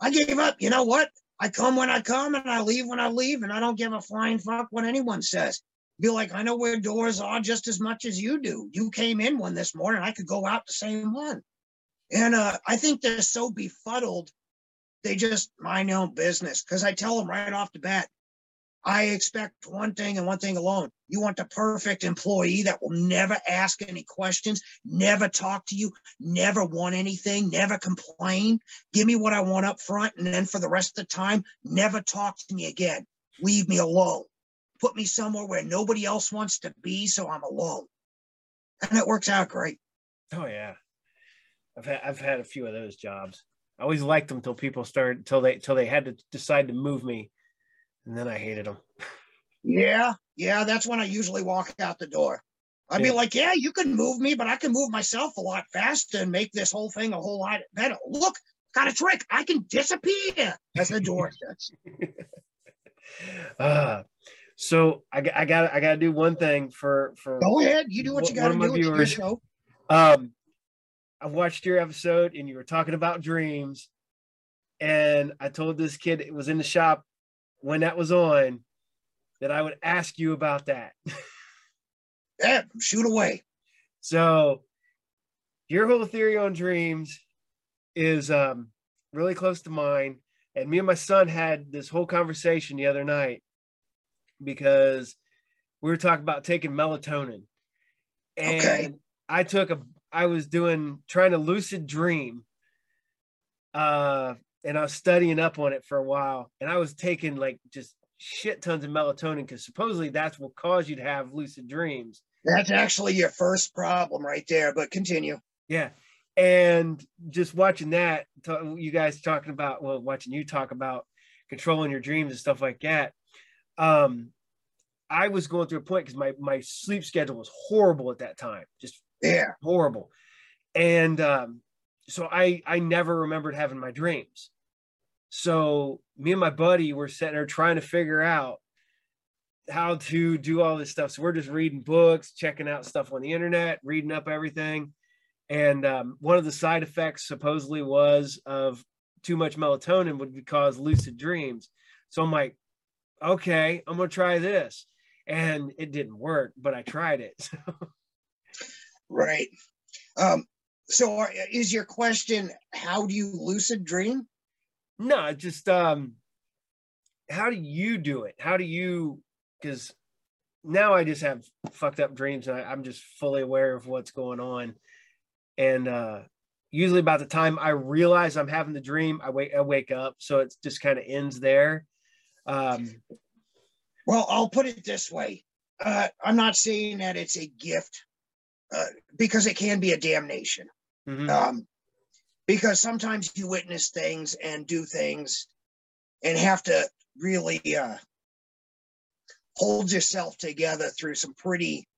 I gave up. You know what? I come when I come and I leave when I leave, and I don't give a flying fuck what anyone says. Be like, I know where doors are just as much as you do. You came in one this morning, I could go out the same one. And uh, I think they're so befuddled, they just mind their own business. Because I tell them right off the bat, I expect one thing and one thing alone. You want the perfect employee that will never ask any questions, never talk to you, never want anything, never complain. Give me what I want up front. And then for the rest of the time, never talk to me again. Leave me alone. Put me somewhere where nobody else wants to be so I'm alone. And it works out great. Oh yeah, I've had I've had a few of those jobs. I always liked them till people started till they till they had to decide to move me, and then I hated them. Yeah, yeah, that's when I usually walk out the door. I'd Yeah. be like, yeah, you can move me, but I can move myself a lot faster and make this whole thing a whole lot better. Look, got a trick. I can disappear as the door shuts. Uh, so I, got- I got I got to do one thing for for Go ahead. You do what you got to do. Viewers- show. Um, I watched your episode and you were talking about dreams, and I told this kid it was in the shop when that was on that I would ask you about that. Yeah, shoot away. So your whole theory on dreams is um, really close to mine. And me and my son had this whole conversation the other night because we were talking about taking melatonin. And Okay. I took a I was doing trying to lucid dream. Uh and I was studying up on it for a while. And I was taking like just shit tons of melatonin because supposedly that's what cause you to have lucid dreams. That's actually your first problem right there, but continue. Yeah. And just watching that, you guys talking about, well, watching you talk about controlling your dreams and stuff like that. Um, I was going through a point because my, my sleep schedule was horrible at that time, just Yeah. horrible. And um, so I, I never remembered having my dreams. So me and my buddy were sitting there trying to figure out how to do all this stuff. So we're just reading books, checking out stuff on the internet, reading up everything. And um, one of the side effects supposedly was of too much melatonin would cause lucid dreams. So I'm like, okay, I'm gonna try this. And it didn't work, but I tried it. Right. Um, so are, is your question how do you lucid dream? no, just um how do you do it? How do you because now I just have fucked up dreams and I, I'm just fully aware of what's going on. And uh usually about the time I realize I'm having the dream, I wake I wake up. So it just kind of ends there. Um Well, I'll put it this way. Uh, I'm not saying that it's a gift uh, because it can be a damnation. mhm. Um, because sometimes you witness things and do things and have to really uh, hold yourself together through some pretty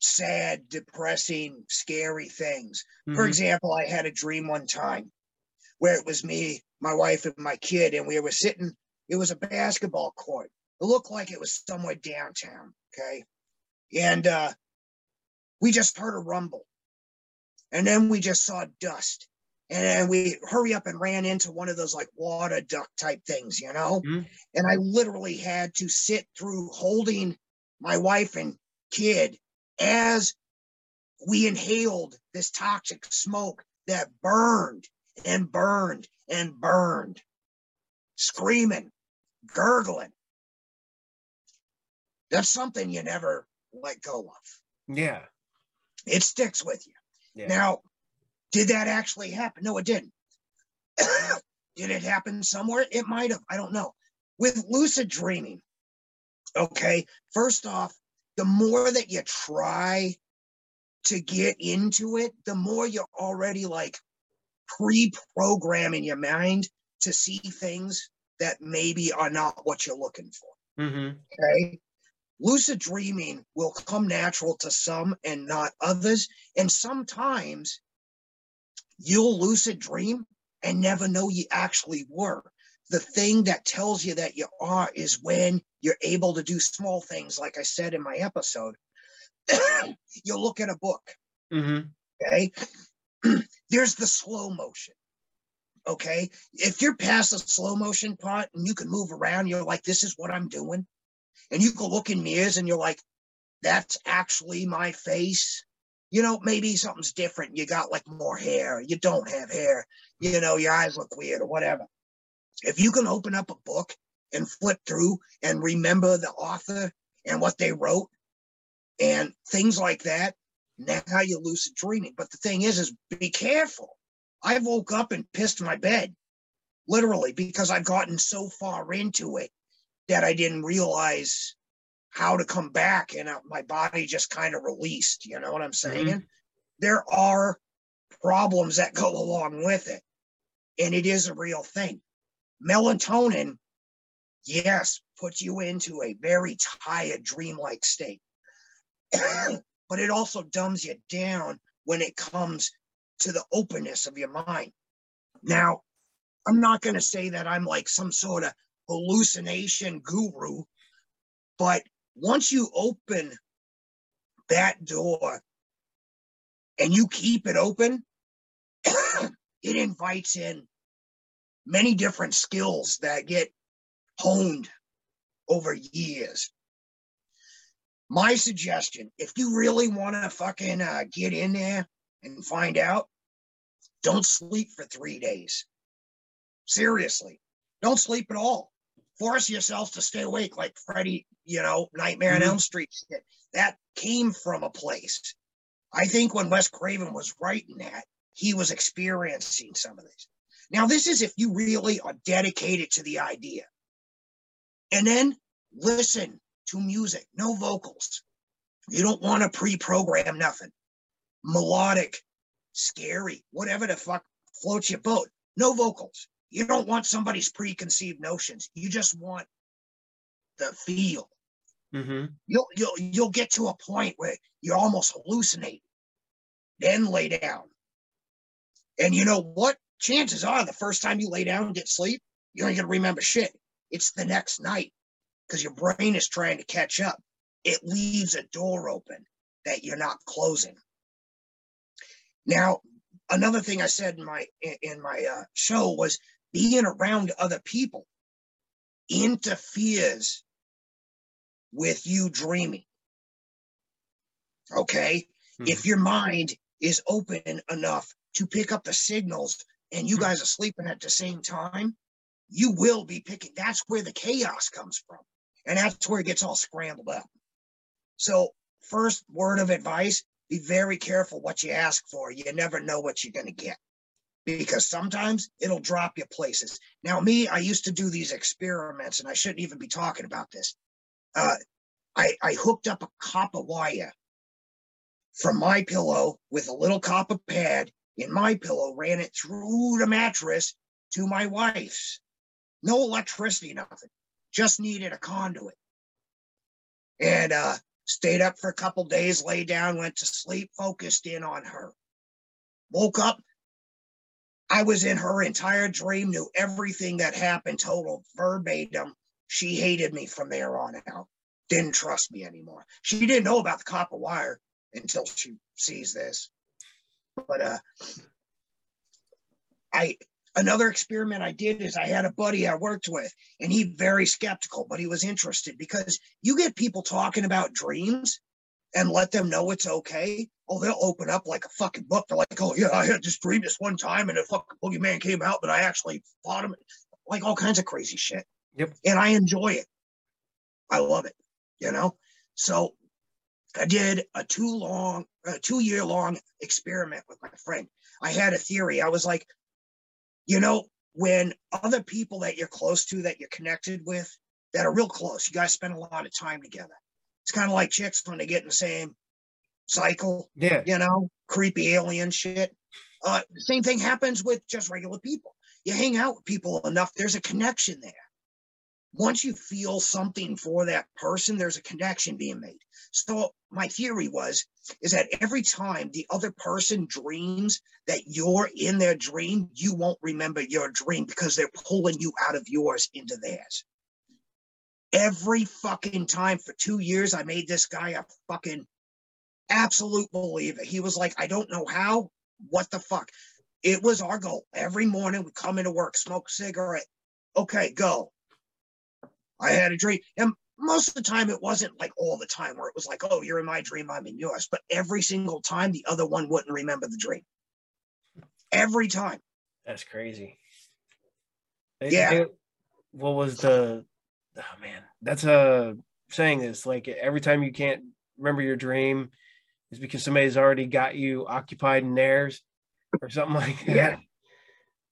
sad, depressing, scary things. For Mhm. example, I had a dream one time where it was me, my wife, and my kid, and we were sitting, it was a basketball court. It looked like it was somewhere downtown. Okay. And uh, we just heard a rumble. And then we just saw dust. And then we hurry up and ran into one of those like water duck type things, you know? Mhm. And I literally had to sit through holding my wife and kid as we inhaled this toxic smoke that burned and burned and burned, screaming, gurgling. That's something you never let go of. yeah. It sticks with you. Yeah. Now, did that actually happen? No, it didn't. did it happen somewhere? It might have. I don't know. With lucid dreaming, okay, first off, the more that you try to get into it, the more you're already like pre-programming your mind to see things that maybe are not what you're looking for. Mm-hmm. Okay. Lucid dreaming will come natural to some and not others. And sometimes you'll lucid dream and never know you actually were. The thing that tells you that you are is when you're able to do small things, like I said in my episode. you'll look at a book. Mm-hmm. Okay. There's the slow motion. Okay. If you're past the slow motion part and you can move around, you're like, this is what I'm doing. And you can look in mirrors and you're like, that's actually my face. You know, maybe something's different. You got like more hair. You don't have hair. You know, your eyes look weird or whatever. If you can open up a book and flip through and remember the author and what they wrote and things like that, now you're lucid dreaming. But the thing is, is be careful. I woke up and pissed my bed, literally, because I've gotten so far into it that I didn't realize how to come back, and uh, my body just kind of released. You know what I'm saying? Mm-hmm. There are problems that go along with it, and it is a real thing. Melatonin, yes, puts you into a very tired, dreamlike state. but it also dumbs you down when it comes to the openness of your mind. Now, I'm not going to say that I'm like some sort of hallucination guru, but once you open that door and you keep it open, it invites in many different skills that get honed over years. My suggestion if you really want to fucking uh, get in there and find out don't sleep for three days. Seriously don't sleep at all force yourself to stay awake like freddy you know nightmare mm-hmm. on elm street that came from a place i think when wes craven was writing that he was experiencing some of this now this is if you really are dedicated to the idea and then listen to music, no vocals. You don't want to pre-program nothing. Melodic, scary, whatever the fuck floats your boat. No vocals. You don't want somebody's preconceived notions. You just want the feel. Mm-hmm. You'll you'll you'll get to a point where you almost hallucinate. Then lay down. And you know what? Chances are the first time you lay down and get sleep, you ain't gonna remember shit. It's the next night because your brain is trying to catch up. It leaves a door open that you're not closing. Now, another thing I said in my in my uh, show was being around other people interferes with you dreaming. Okay, mm-hmm. if your mind is open enough to pick up the signals and you hmm. guys are sleeping at the same time, you will be picking. That's where the chaos comes from. And that's where it gets all scrambled up. So, first word of advice be very careful what you ask for. You never know what you're going to get because sometimes it'll drop you places. Now, me, I used to do these experiments, and I shouldn't even be talking about this. Uh, I, I hooked up a copper wire from my pillow with a little copper pad in my pillow, ran it through the mattress to my wife's. No electricity, nothing just needed a conduit. And uh, stayed up for a couple days, lay down, went to sleep, focused in on her. Woke up. I was in her entire dream, knew everything that happened, total verbatim. She hated me from there on out. Didn't trust me anymore. She didn't know about the copper wire until she sees this. But uh I another experiment I did is I had a buddy I worked with, and he very skeptical, but he was interested because you get people talking about dreams and let them know it's okay. Oh, they'll open up like a fucking book. They're like, oh yeah, I had this dream this one time, and a fucking boogeyman came out, but I actually fought him. Like all kinds of crazy shit. Yep. And I enjoy it. I love it. You know. So I did a two long, a two year long experiment with my friend. I had a theory. I was like, you know, when other people that you're close to, that you're connected with, that are real close, you guys spend a lot of time together. It's kind of like chicks when they get in the same cycle, Yeah. you know, creepy alien shit. Uh, same thing happens with just regular people. You hang out with people enough, there's a connection there. Once you feel something for that person, there's a connection being made. So my theory was is that every time the other person dreams that you're in their dream, you won't remember your dream because they're pulling you out of yours into theirs. Every fucking time for two years, I made this guy a fucking absolute believer. He was like, I don't know how. What the fuck? It was our goal. Every morning we come into work, smoke a cigarette. Okay, go. I had a dream. And most of the time it wasn't like all the time where it was like, oh, you're in my dream, I'm in yours. But every single time the other one wouldn't remember the dream. Every time. That's crazy. They- Yeah. they- what was the? Oh man, that's a saying. Is like every time you can't remember your dream, is because somebody's already got you occupied in theirs, or something like that. Yeah.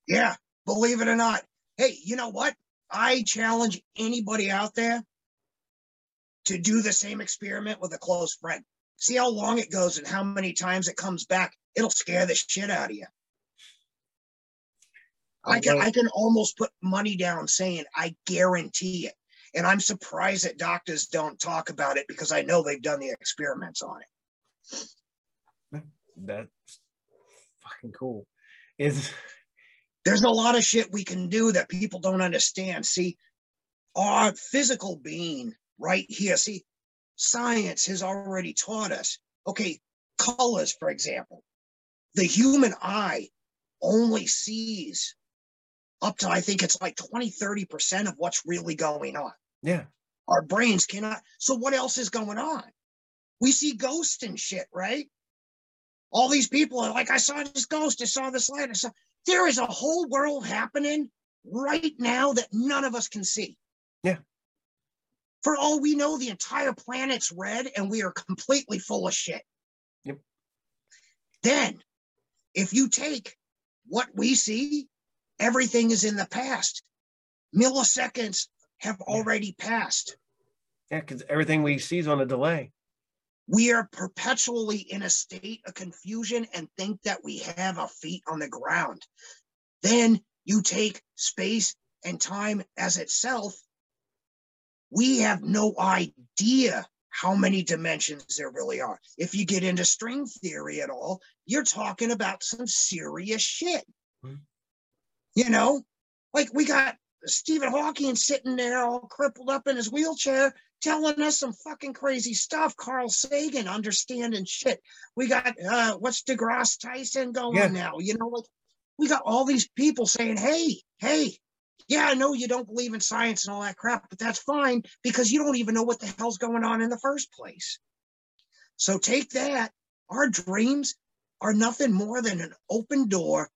Yeah, believe it or not. Hey, you know what? I challenge anybody out there to do the same experiment with a close friend. See how long it goes and how many times it comes back. It'll scare the shit out of you. I can I can almost put money down saying I guarantee it. And I'm surprised that doctors don't talk about it because I know they've done the experiments on it. That's fucking cool. Is there's a lot of shit we can do that people don't understand. See, our physical being right here, see, science has already taught us. Okay, colors, for example. The human eye only sees up to, I think it's like 20, 30% of what's really going on. Yeah, Our brains cannot. So, what else is going on? We see ghosts and shit, right? All these people are like, I saw this ghost, I saw this light, I saw. There is a whole world happening right now that none of us can see. Yeah. For all we know, the entire planet's red and we are completely full of shit. Yep. Then, if you take what we see, everything is in the past. Milliseconds have already passed. yeah, because everything we see is on a delay. We are perpetually in a state of confusion and think that we have our feet on the ground. Then you take space and time as itself. We have no idea how many dimensions there really are. If you get into string theory at all, you're talking about some serious shit. Mhm. You know, like we got Stephen Hawking sitting there all crippled up in his wheelchair telling us some fucking crazy stuff. Carl Sagan understanding shit. We got uh what's DeGrasse Tyson going Yeah. now? You know, like we got all these people saying, Hey, hey, yeah, I know you don't believe in science and all that crap, but that's fine because you don't even know what the hell's going on in the first place. So take that. Our dreams are nothing more than an open door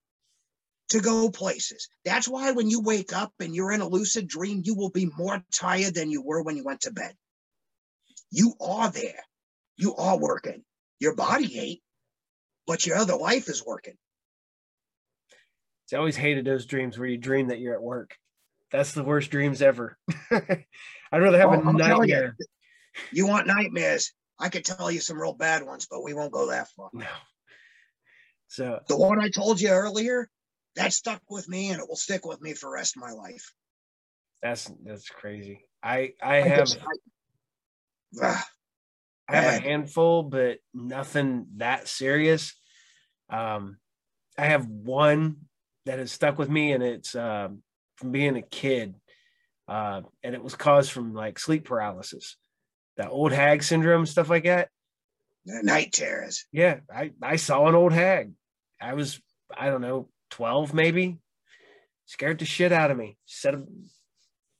to go places. That's why when you wake up and you're in a lucid dream, you will be more tired than you were when you went to bed. You are there. You are working. Your body ain't, but your other life is working. I always hated those dreams where you dream that you're at work. That's the worst dreams ever. I'd rather have Oh, a I'm telling you. nightmare. You want nightmares? I could tell you some real bad ones, but we won't go that far. No. So The one I told you earlier, that stuck with me and it will stick with me for the rest of my life. that's that's crazy. I I I have I- Ugh. I have a handful, but nothing that serious. Um, I have one that has stuck with me, and it's um, from being a kid, uh, and it was caused from like sleep paralysis, that old hag syndrome, stuff like that. night terrors. Yeah, I I saw an old hag. I was I don't know twelve maybe, scared the shit out of me. Said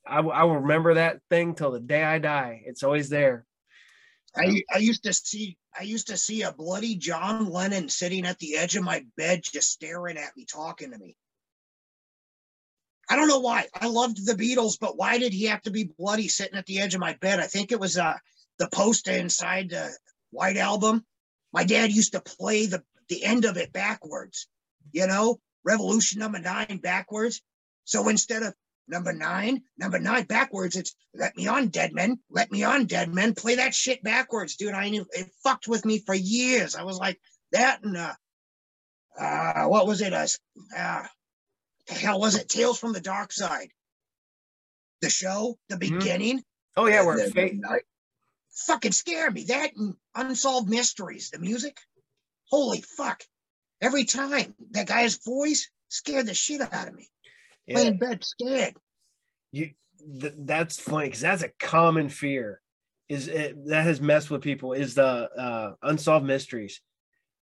I I will remember that thing till the day I die. It's always there. I, I used to see I used to see a bloody John Lennon sitting at the edge of my bed just staring at me talking to me. I don't know why. I loved the Beatles, but why did he have to be bloody sitting at the edge of my bed? I think it was uh the poster inside the White Album. My dad used to play the the end of it backwards, you know, Revolution number nine backwards. So instead of Number nine, number nine, backwards. It's let me on, dead men. Let me on, dead men. Play that shit backwards, dude. I knew it fucked with me for years. I was like that and uh, uh what was it? Uh, uh the hell was it? Tales from the Dark Side. The show, the Mhm. beginning. Oh yeah, where the- fate. the- fucking scare me. That and unsolved mysteries, the music. Holy fuck! Every time that guy's voice scared the shit out of me. Yeah, Lay in bed scared. you. Th- that's funny because that's a common fear. Is it, that has messed with people? Is the uh, unsolved mysteries?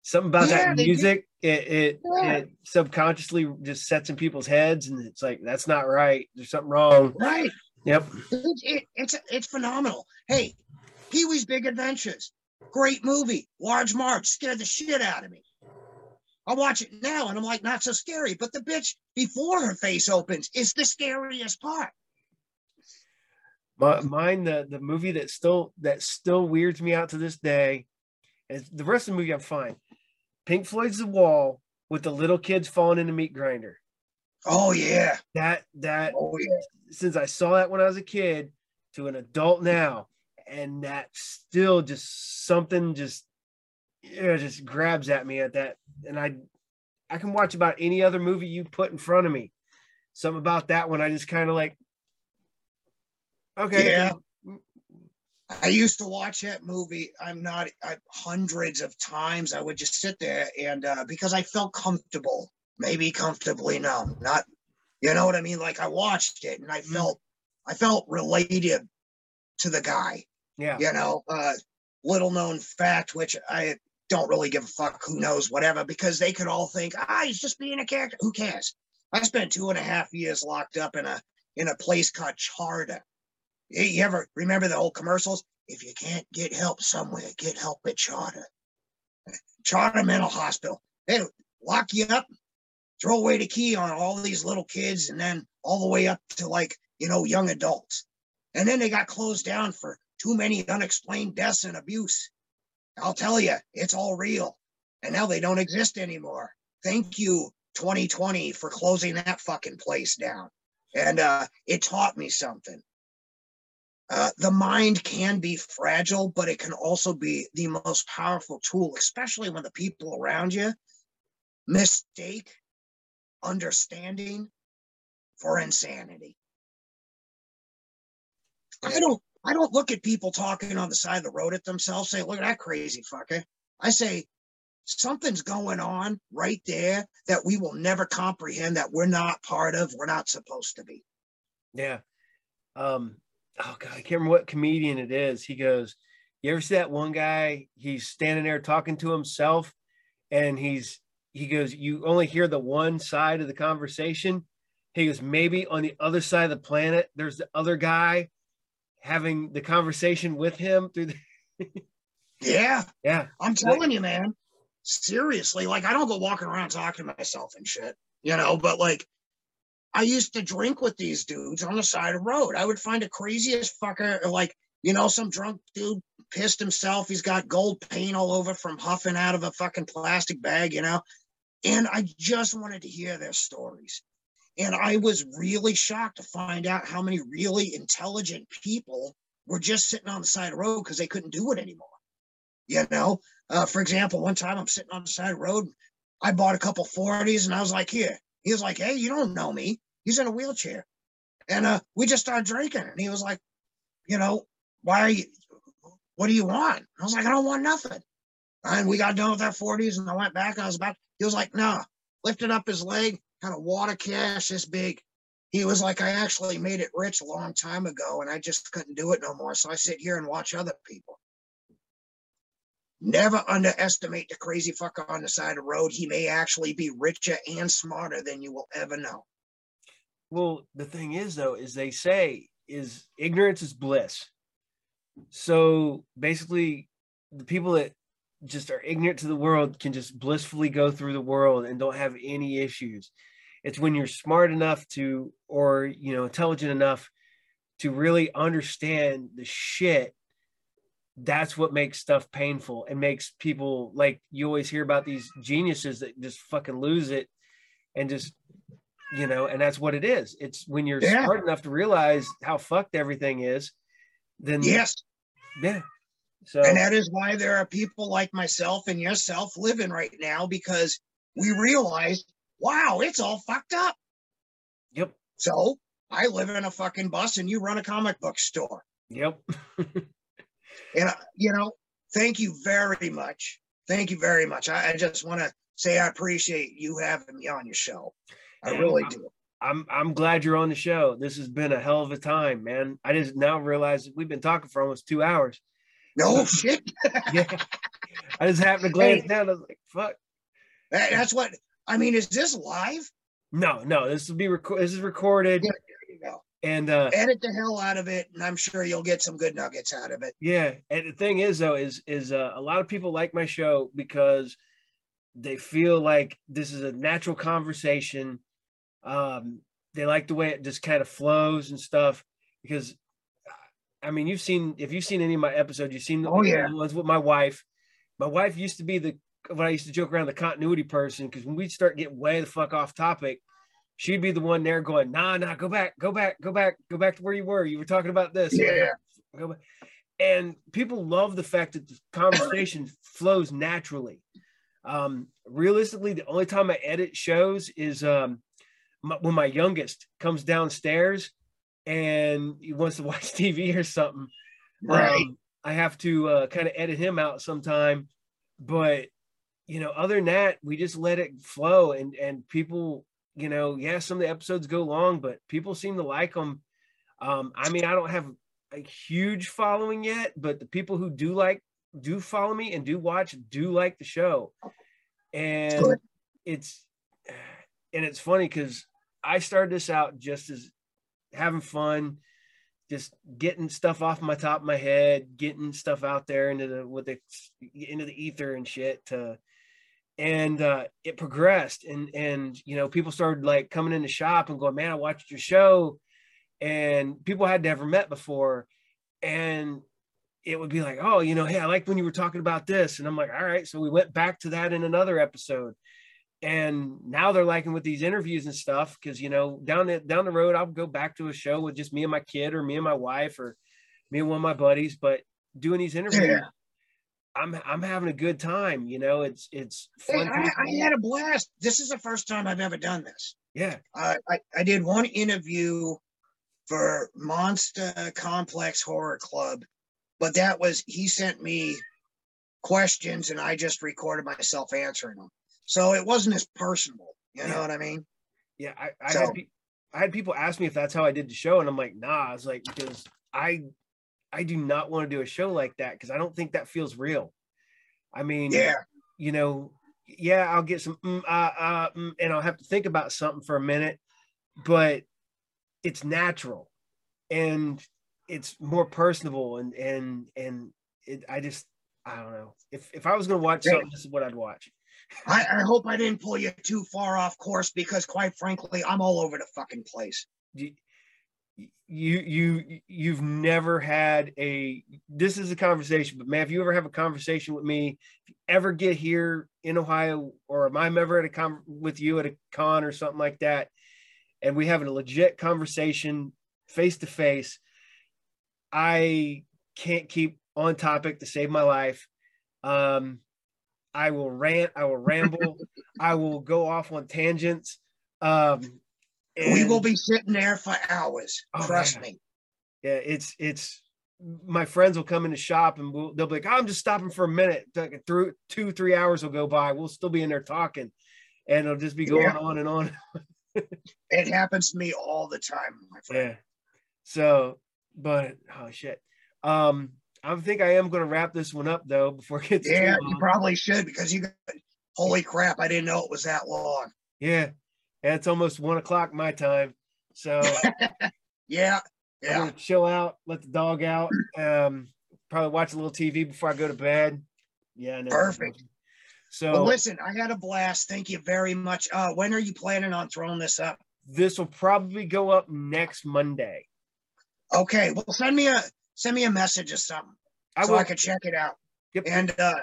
Something about Yeah, that music. It it, Yeah. it subconsciously just sets in people's heads, and it's like that's not right. There's something wrong. Right. Yep. It, it, it's it's phenomenal. Hey, Pee Wee's Big Adventures, great movie. Large Marge scared the shit out of me. I watch it now and I'm like, not so scary. But the bitch before her face opens is the scariest part. My, mine, the the movie that still that still weirds me out to this day, is the rest of the movie I'm fine. Pink Floyd's The Wall with the little kids falling in the meat grinder. Oh yeah. That that Oh yeah. since I saw that when I was a kid to an adult now, and that still just something just yeah, just grabs at me at that, and I I can watch about any other movie you put in front of me. Something about that one I just kind of like. Okay. Yeah. I used to watch that movie. I'm not I, hundreds of times. I would just sit there and uh, because I felt comfortable, maybe comfortably, no, not, you know what I mean. Like I watched it and I felt, I felt related to the guy. Yeah. You know, uh, little known fact, which I don't really give a fuck. Who knows, whatever, because they could all think, ah, he's just being a character. Who cares? I spent two and a half years locked up in a in a place called Charter. You ever remember the old commercials? If you can't get help somewhere, get help at Charter. Charter Mental Hospital. They lock you up, throw away the key on all these little kids, and then all the way up to like, you know, young adults. And then they got closed down for too many unexplained deaths and abuse. I'll tell you, it's all real. And now they don't exist anymore. Thank you, 2020, for closing that fucking place down. And uh, it taught me something. Uh, the mind can be fragile, but it can also be the most powerful tool, especially when the people around you mistake understanding for insanity. I don't I don't look at people talking on the side of the road at themselves, say, look at that crazy fucker. I say, something's going on right there that we will never comprehend, that we're not part of, we're not supposed to be. Yeah. Um, oh god, I can't remember what comedian it is. He goes, You ever see that one guy? He's standing there talking to himself, and he's he goes, You only hear the one side of the conversation. He goes, maybe on the other side of the planet, there's the other guy having the conversation with him through the Yeah, yeah. I'm telling you, man. Seriously, like I don't go walking around talking to myself and shit, you know, but like I used to drink with these dudes on the side of the road. I would find the craziest fucker, like, you know, some drunk dude pissed himself. He's got gold paint all over from huffing out of a fucking plastic bag, you know. And I just wanted to hear their stories. And I was really shocked to find out how many really intelligent people were just sitting on the side of the road because they couldn't do it anymore. You know, uh, for example, one time I'm sitting on the side of the road. I bought a couple 40s and I was like, here. He was like, hey, you don't know me. He's in a wheelchair. And uh, we just started drinking. And he was like, you know, why are you, what do you want? I was like, I don't want nothing. And we got done with our 40s and I went back. And I was about, he was like, no, lifted up his leg, had a water cash this big. He was like, I actually made it rich a long time ago and I just couldn't do it no more. So I sit here and watch other people. Never underestimate the crazy fucker on the side of the road. He may actually be richer and smarter than you will ever know. Well, the thing is, though, is they say is ignorance is bliss. So basically, the people that just are ignorant to the world can just blissfully go through the world and don't have any issues. It's when you're smart enough to, or you know, intelligent enough to really understand the shit. That's what makes stuff painful and makes people like you always hear about these geniuses that just fucking lose it and just you know, and that's what it is. It's when you're Yeah. smart enough to realize how fucked everything is, then Yes. yeah. So And that is why there are people like myself and yourself living right now because we realized, wow, it's all fucked up. yep, So I live in a fucking bus and you run a comic book store. yep. And, uh, you know, thank you very much. Thank you very much. I, I just want to say I appreciate you having me on your show. I Yeah, really I'm- do. I'm I'm glad you're on the show. This has been a hell of a time, man. I just now realize we've been talking for almost two hours. No shit. Yeah. I just happened to glance down. I was like, fuck. That's what I mean. Is this live? No, no, this will be reco- this is recorded Yeah. There you go. and uh Edit the hell out of it, and I'm sure you'll get some good nuggets out of it. yeah, and the thing is though is is uh, a lot of people like my show because they feel like this is a natural conversation. Um they like the way it just kind of flows and stuff because I mean, you've seen if you've seen any of my episodes, you've seen the, Oh, yeah. the ones with my wife. My wife used to be the what I used to joke around the continuity person because when we'd start getting way the fuck off topic, she'd be the one there going, "Nah, nah, go back, go back, go back, go back to where you were. You were talking about this." Yeah. Go back. And people love the fact that the conversation flows naturally. Um, realistically, the only time I edit shows is um, my, when my youngest comes downstairs and he wants to watch TV or something. Right. Um, I have to uh, kind of edit him out sometime, but you know, other than that, we just let it flow, and and people, you know, yeah, some of the episodes go long, but people seem to like them. Um, I mean, I don't have a huge following yet, but the people who do like do follow me and do watch do like the show, and Good. it's and it's funny because I started this out just as having fun, just getting stuff off my top of my head, getting stuff out there into the with the into the ether and shit to and uh it progressed and and you know people started like coming in the shop and going man i watched your show and people had never met before and it would be like oh you know hey i like when you were talking about this and i'm like all right so we went back to that in another episode and now they're liking with these interviews and stuff because you know down the down the road i'll go back to a show with just me and my kid or me and my wife or me and one of my buddies but doing these interviews Yeah. I'm i'm having a good time you know it's it's Hey, I, I had a blast. This is the first time I've ever done this. yeah Uh, I, I did one interview for Monster Complex Horror Club, but that was he sent me questions and I just recorded myself answering them. So it wasn't as personal. You know Yeah. what I mean? Yeah, I, I So- had pe- I had people ask me if that's how I did the show, and I'm like, nah. I was like, because I I do not want to do a show like that because I don't think that feels real. I mean, Yeah. you know, yeah, I'll get some mm, uh, uh, mm, and I'll have to think about something for a minute, but it's natural and it's more personable and and and it, I just I don't know if if I was gonna watch something, this is what I'd watch. I, I hope I didn't pull you too far off course because quite frankly, I'm all over the fucking place. you you you you've never had a this is a conversation but man if you ever have a conversation with me if you ever get here in ohio or if i'm ever at a con with you at a con or something like that and we have a legit conversation face to face i can't keep on topic to save my life. Um i will rant i will ramble i will go off on tangents. Um we will be sitting there for hours. Oh, trust yeah. me. yeah it's it's my friends will come in the shop and we'll, they'll be like "Oh, i'm just stopping for a minute Like, through two three hours will go by we'll still be in there talking and it'll just be going Yeah. on and on It happens to me all the time, my friend. yeah so but oh shit um i think i am going to wrap this one up though before it gets Yeah, you probably should because you got holy crap, I didn't know it was that long. yeah yeah it's almost one o'clock my time so Yeah, I'm yeah. gonna chill out, let the dog out. Um, probably watch a little TV before I go to bed. Yeah, no, Perfect. So Well, listen, I had a blast. Thank you very much. Uh, when are you planning on throwing this up? this will probably go up next Monday. Okay, well, send me a send me a message or something I so will. I can check it out. Yep. And uh,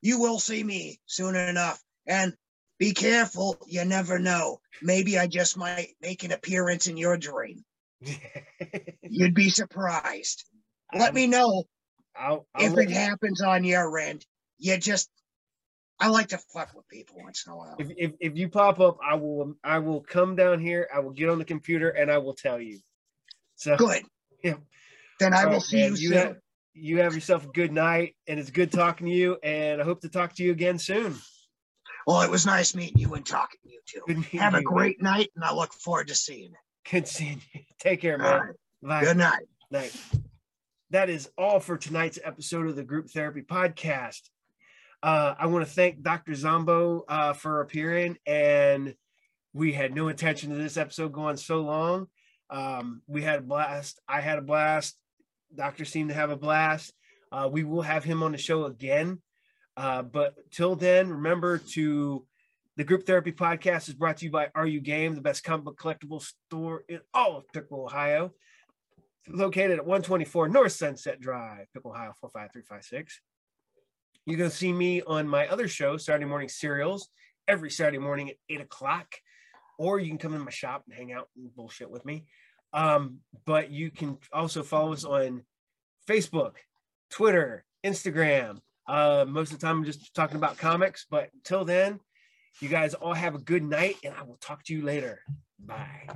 you will see me soon enough. And Be careful. You never know. Maybe I just might make an appearance in your dream. You'd be surprised. Let Um, me know I'll, I'll if it you- happens on your end. You just, I like to fuck with people once in a while. if, if if you pop up, I will I will come down here. I will get on the computer and I will tell you. So Good. Yeah. Then I will right, see man, you soon. have, you have yourself a good night, and it's good talking to you. And I hope to talk to you again soon. Well, it was nice meeting you and talking to you too. Have a great night, and I look forward to seeing you. Good seeing you. Take care, man. right. Good night. night. That is all for tonight's episode of the Group Therapy Podcast. Uh, I want to thank Dr. Zombo uh, for appearing, and we had no intention of this episode going so long. Um, we had a blast. I had a blast. Doctor seemed to have a blast. Uh, we will have him on the show again. Uh, but till then, remember to the Group Therapy Podcast is brought to you by Are You Game, the best comic book collectible store in all of Piqua, Ohio located at 124 North Sunset Drive, Piqua, Ohio 45356. You can see me on my other show, Saturday Morning Serials, every Saturday morning at 8 o'clock. Or you can come in my shop and hang out and bullshit with me. Um, but you can also follow us on Facebook, Twitter, Instagram. Uh, most of the time, I'm just talking about comics. But till then, you guys all have a good night, and I will talk to you later. Bye.